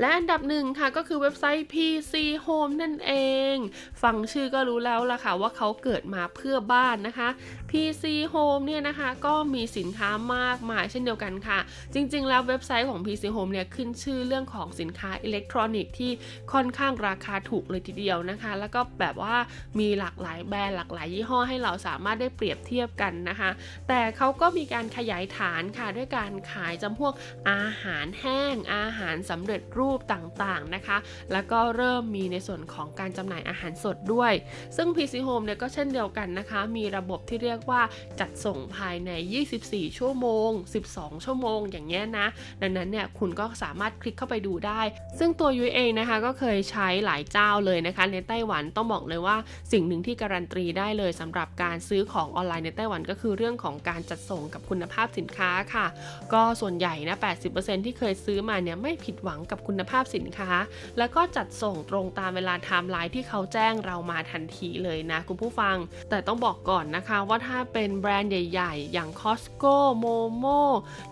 และอันดับหนึ่งค่ะก็คือเว็บไซต์ PC Home นั่นเอง ฟังชื่อก็รู้แล้วล่ะค่ะว่าเขาเกิดมาเพื่อบ้านนะคะ PC Home เนี่ยนะคะก็มีสินค้ามากมายเช่นเดียวกันค่ะ จริงๆ แล้วเว็บไซต์ของ PC Home เนี่ยขึ้นชื่อเรื่องของสินค้าอิเล็กทรอนิกส์ที่ค่อนข้างราคาถูกเลยทีเดียวนะคะ แล้วก็แบบว่ามีหลากหลายแบรนด์หลากหลายยี่ห้อให้เราสามารถได้เปรียบเทียบกันนะคะ แต่เขาก็มีการขยายฐานค่ะด้วยการขายจำพวกอาหารแห้ง อาหารสำเร็จรูปต่างๆนะคะ แล้วก็เริ่มมีในส่วนของการจำหน่ายอาหารสดด้วย ซึ่ง PC Home เนี่ยก็เช่นเดียวกันนะคะ มีระบบที่เรียกว่าจัดส่งภายใน 24 ชั่วโมง 12 ชั่วโมง อย่างเงี้ยนะ ดังนั้นเนี่ยคุณก็สามารถคลิกเข้าไปดูได้ ซึ่งตัวยุ้ยเองนะคะก็เคยใช้หลายเจ้าเลยนะคะ ในไต้หวันต้องบอกเลยว่าสิ่งหนึ่งที่การันตีได้เลยสำหรับการซื้อของออนไลน์ในไต้หวันก็คือเรื่องของการจัดส่งกับคุณภาพสินค้าค่ะ ก็ส่วนใหญ่นะ 80%ที่เคยซื้อมาเนี่ยไม่ผิดหวังกับคุณภาพสินค้า แล้วก็จัดส่งตรงตามเวลาไทม์ไลน์ที่เขาแจ้งเรามาทันทีเลยนะคุณผู้ฟัง แต่ต้องบอกก่อนนะคะว่าถ้าเป็นแบรนด์ใหญ่ๆ อย่าง Costco Momo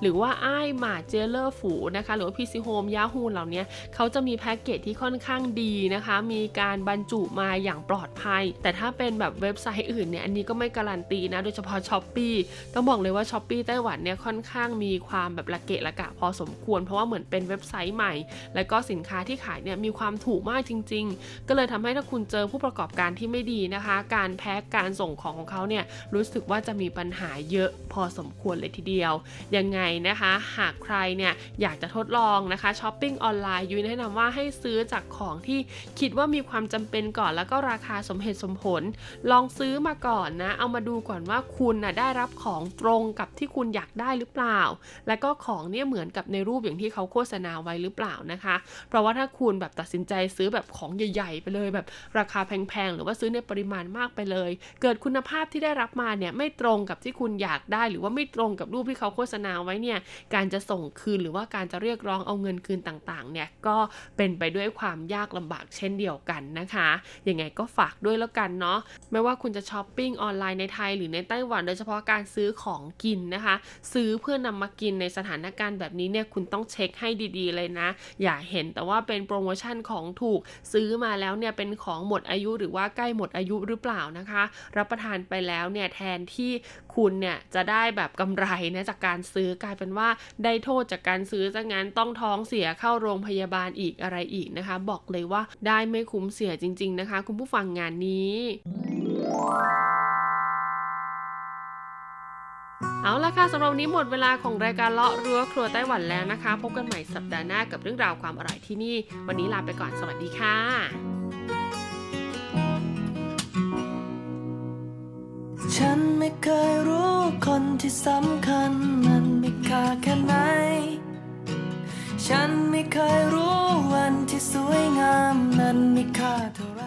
หรือว่า愛買 家樂福 นะคะ หรือว่า PC Home Yahoo เหล่านี้เขาจะมีแพ็กเกจที่ค่อนข้างดีนะคะ มีการบรรจุมาอย่างปลอดภัย แต่ถ้าเป็นแบบเว็บไซต์อื่นเนี่ย อันนี้ก็ไม่การันตีนะ โดยเฉพาะ Shopee ต้องบอกเลยว่า Shopee ไต้หวันเนี่ยค่อนข้างมีความแบบละเกะละกะพอสมควร เพราะว่าเหมือนเป็นเว็บไซต์ใหม่ แล้วก็สินค้าที่ขายเนี่ยมีความถูกมากจริง ๆ ก็เลยทำให้ถ้าคุณเจอผู้ประกอบการที่ไม่ดีนะคะ การแพ็กการส่งของของเขาเนี่ยรูู้้สึกว่าจะมีปัญหาเยอะพอสมควรเลยทีเดียว ยังไงนะคะ หากใครเนี่ยอยากจะทดลองนะคะช้อปปิ้งออนไลน์ยุ้ยแนะนำว่าให้ซื้อจากของที่คิดว่ามีความจำเป็นก่อนแล้วก็ราคาสมเหตุสมผล ลองซื้อมาก่อนนะ เอามาดูก่อนว่าคุณนะได้รับของตรงกับที่คุณอยากได้หรือเปล่า แล้วก็ของเนี่ยเหมือนกับในรูปอย่างที่เขาโฆษณาไว้หรือเปล่านะคะ เพราะว่าถ้าคุณแบบตัดสินใจซื้อแบบของใหญ่ ๆ ไปเลย แบบราคาแพงๆหรือว่าซื้อในปริมาณมากไปเลย เกิดคุณภาพที่ได้รับมาเนี่ยไม่ตรงกับที่คุณอยากได้ หรือว่าไม่ตรงกับรูปที่เขาโฆษณาไว้เนี่ยการจะส่งคืนหรือว่าการจะเรียกร้องเอาเงินคืนต่างๆเนี่ยก็เป็นไปด้วยความยากลำบากเช่นเดียวกันนะคะยังไงก็ฝากด้วยแล้วกันเนาะไม่ว่าคุณจะช้อปปิ้งออนไลน์ในไทยหรือในไต้หวันโดยเฉพาะการซื้อของกินนะคะ ซื้อเพื่อนำมากินในสถานการณ์แบบนี้เนี่ยคุณต้องเช็คให้ดีๆเลยนะ อย่าเห็นแต่ว่าเป็นโปรโมชั่นของถูกซื้อมาแล้วเนี่ยเป็นของหมดอายุหรือว่าใกล้หมดอายุหรือเปล่านะคะ รับประทานไปแล้วเนี่ยแทนที่คุณเนี่ยจะได้แบบกำไรนะจากการซื้อกลายเป็นว่าได้โทษจากการซื้อซะงั้นต้องท้องเสียเข้าโรงพยาบาลอีกอะไรอีกนะคะ บอกเลยว่าได้ไม่คุ้มเสียจริง ๆ นะคะ คุณผู้ฟังงานนี้เอาละค่ะสำหรับวันนี้หมดเวลาของรายการเลาะรั้วครัวไต้หวันแล้วนะคะ พบกันใหม่สัปดาห์หน้ากับเรื่องราวความอร่อยที่นี่ วันนี้ลาไปก่อนสวัสดีค่ะ ฉันไม่เคยรู้คนที่สำคัญมันมีค่าแค่ไหน ฉันไม่เคยรู้วันที่สวยงามนั้นมีค่าเท่าไร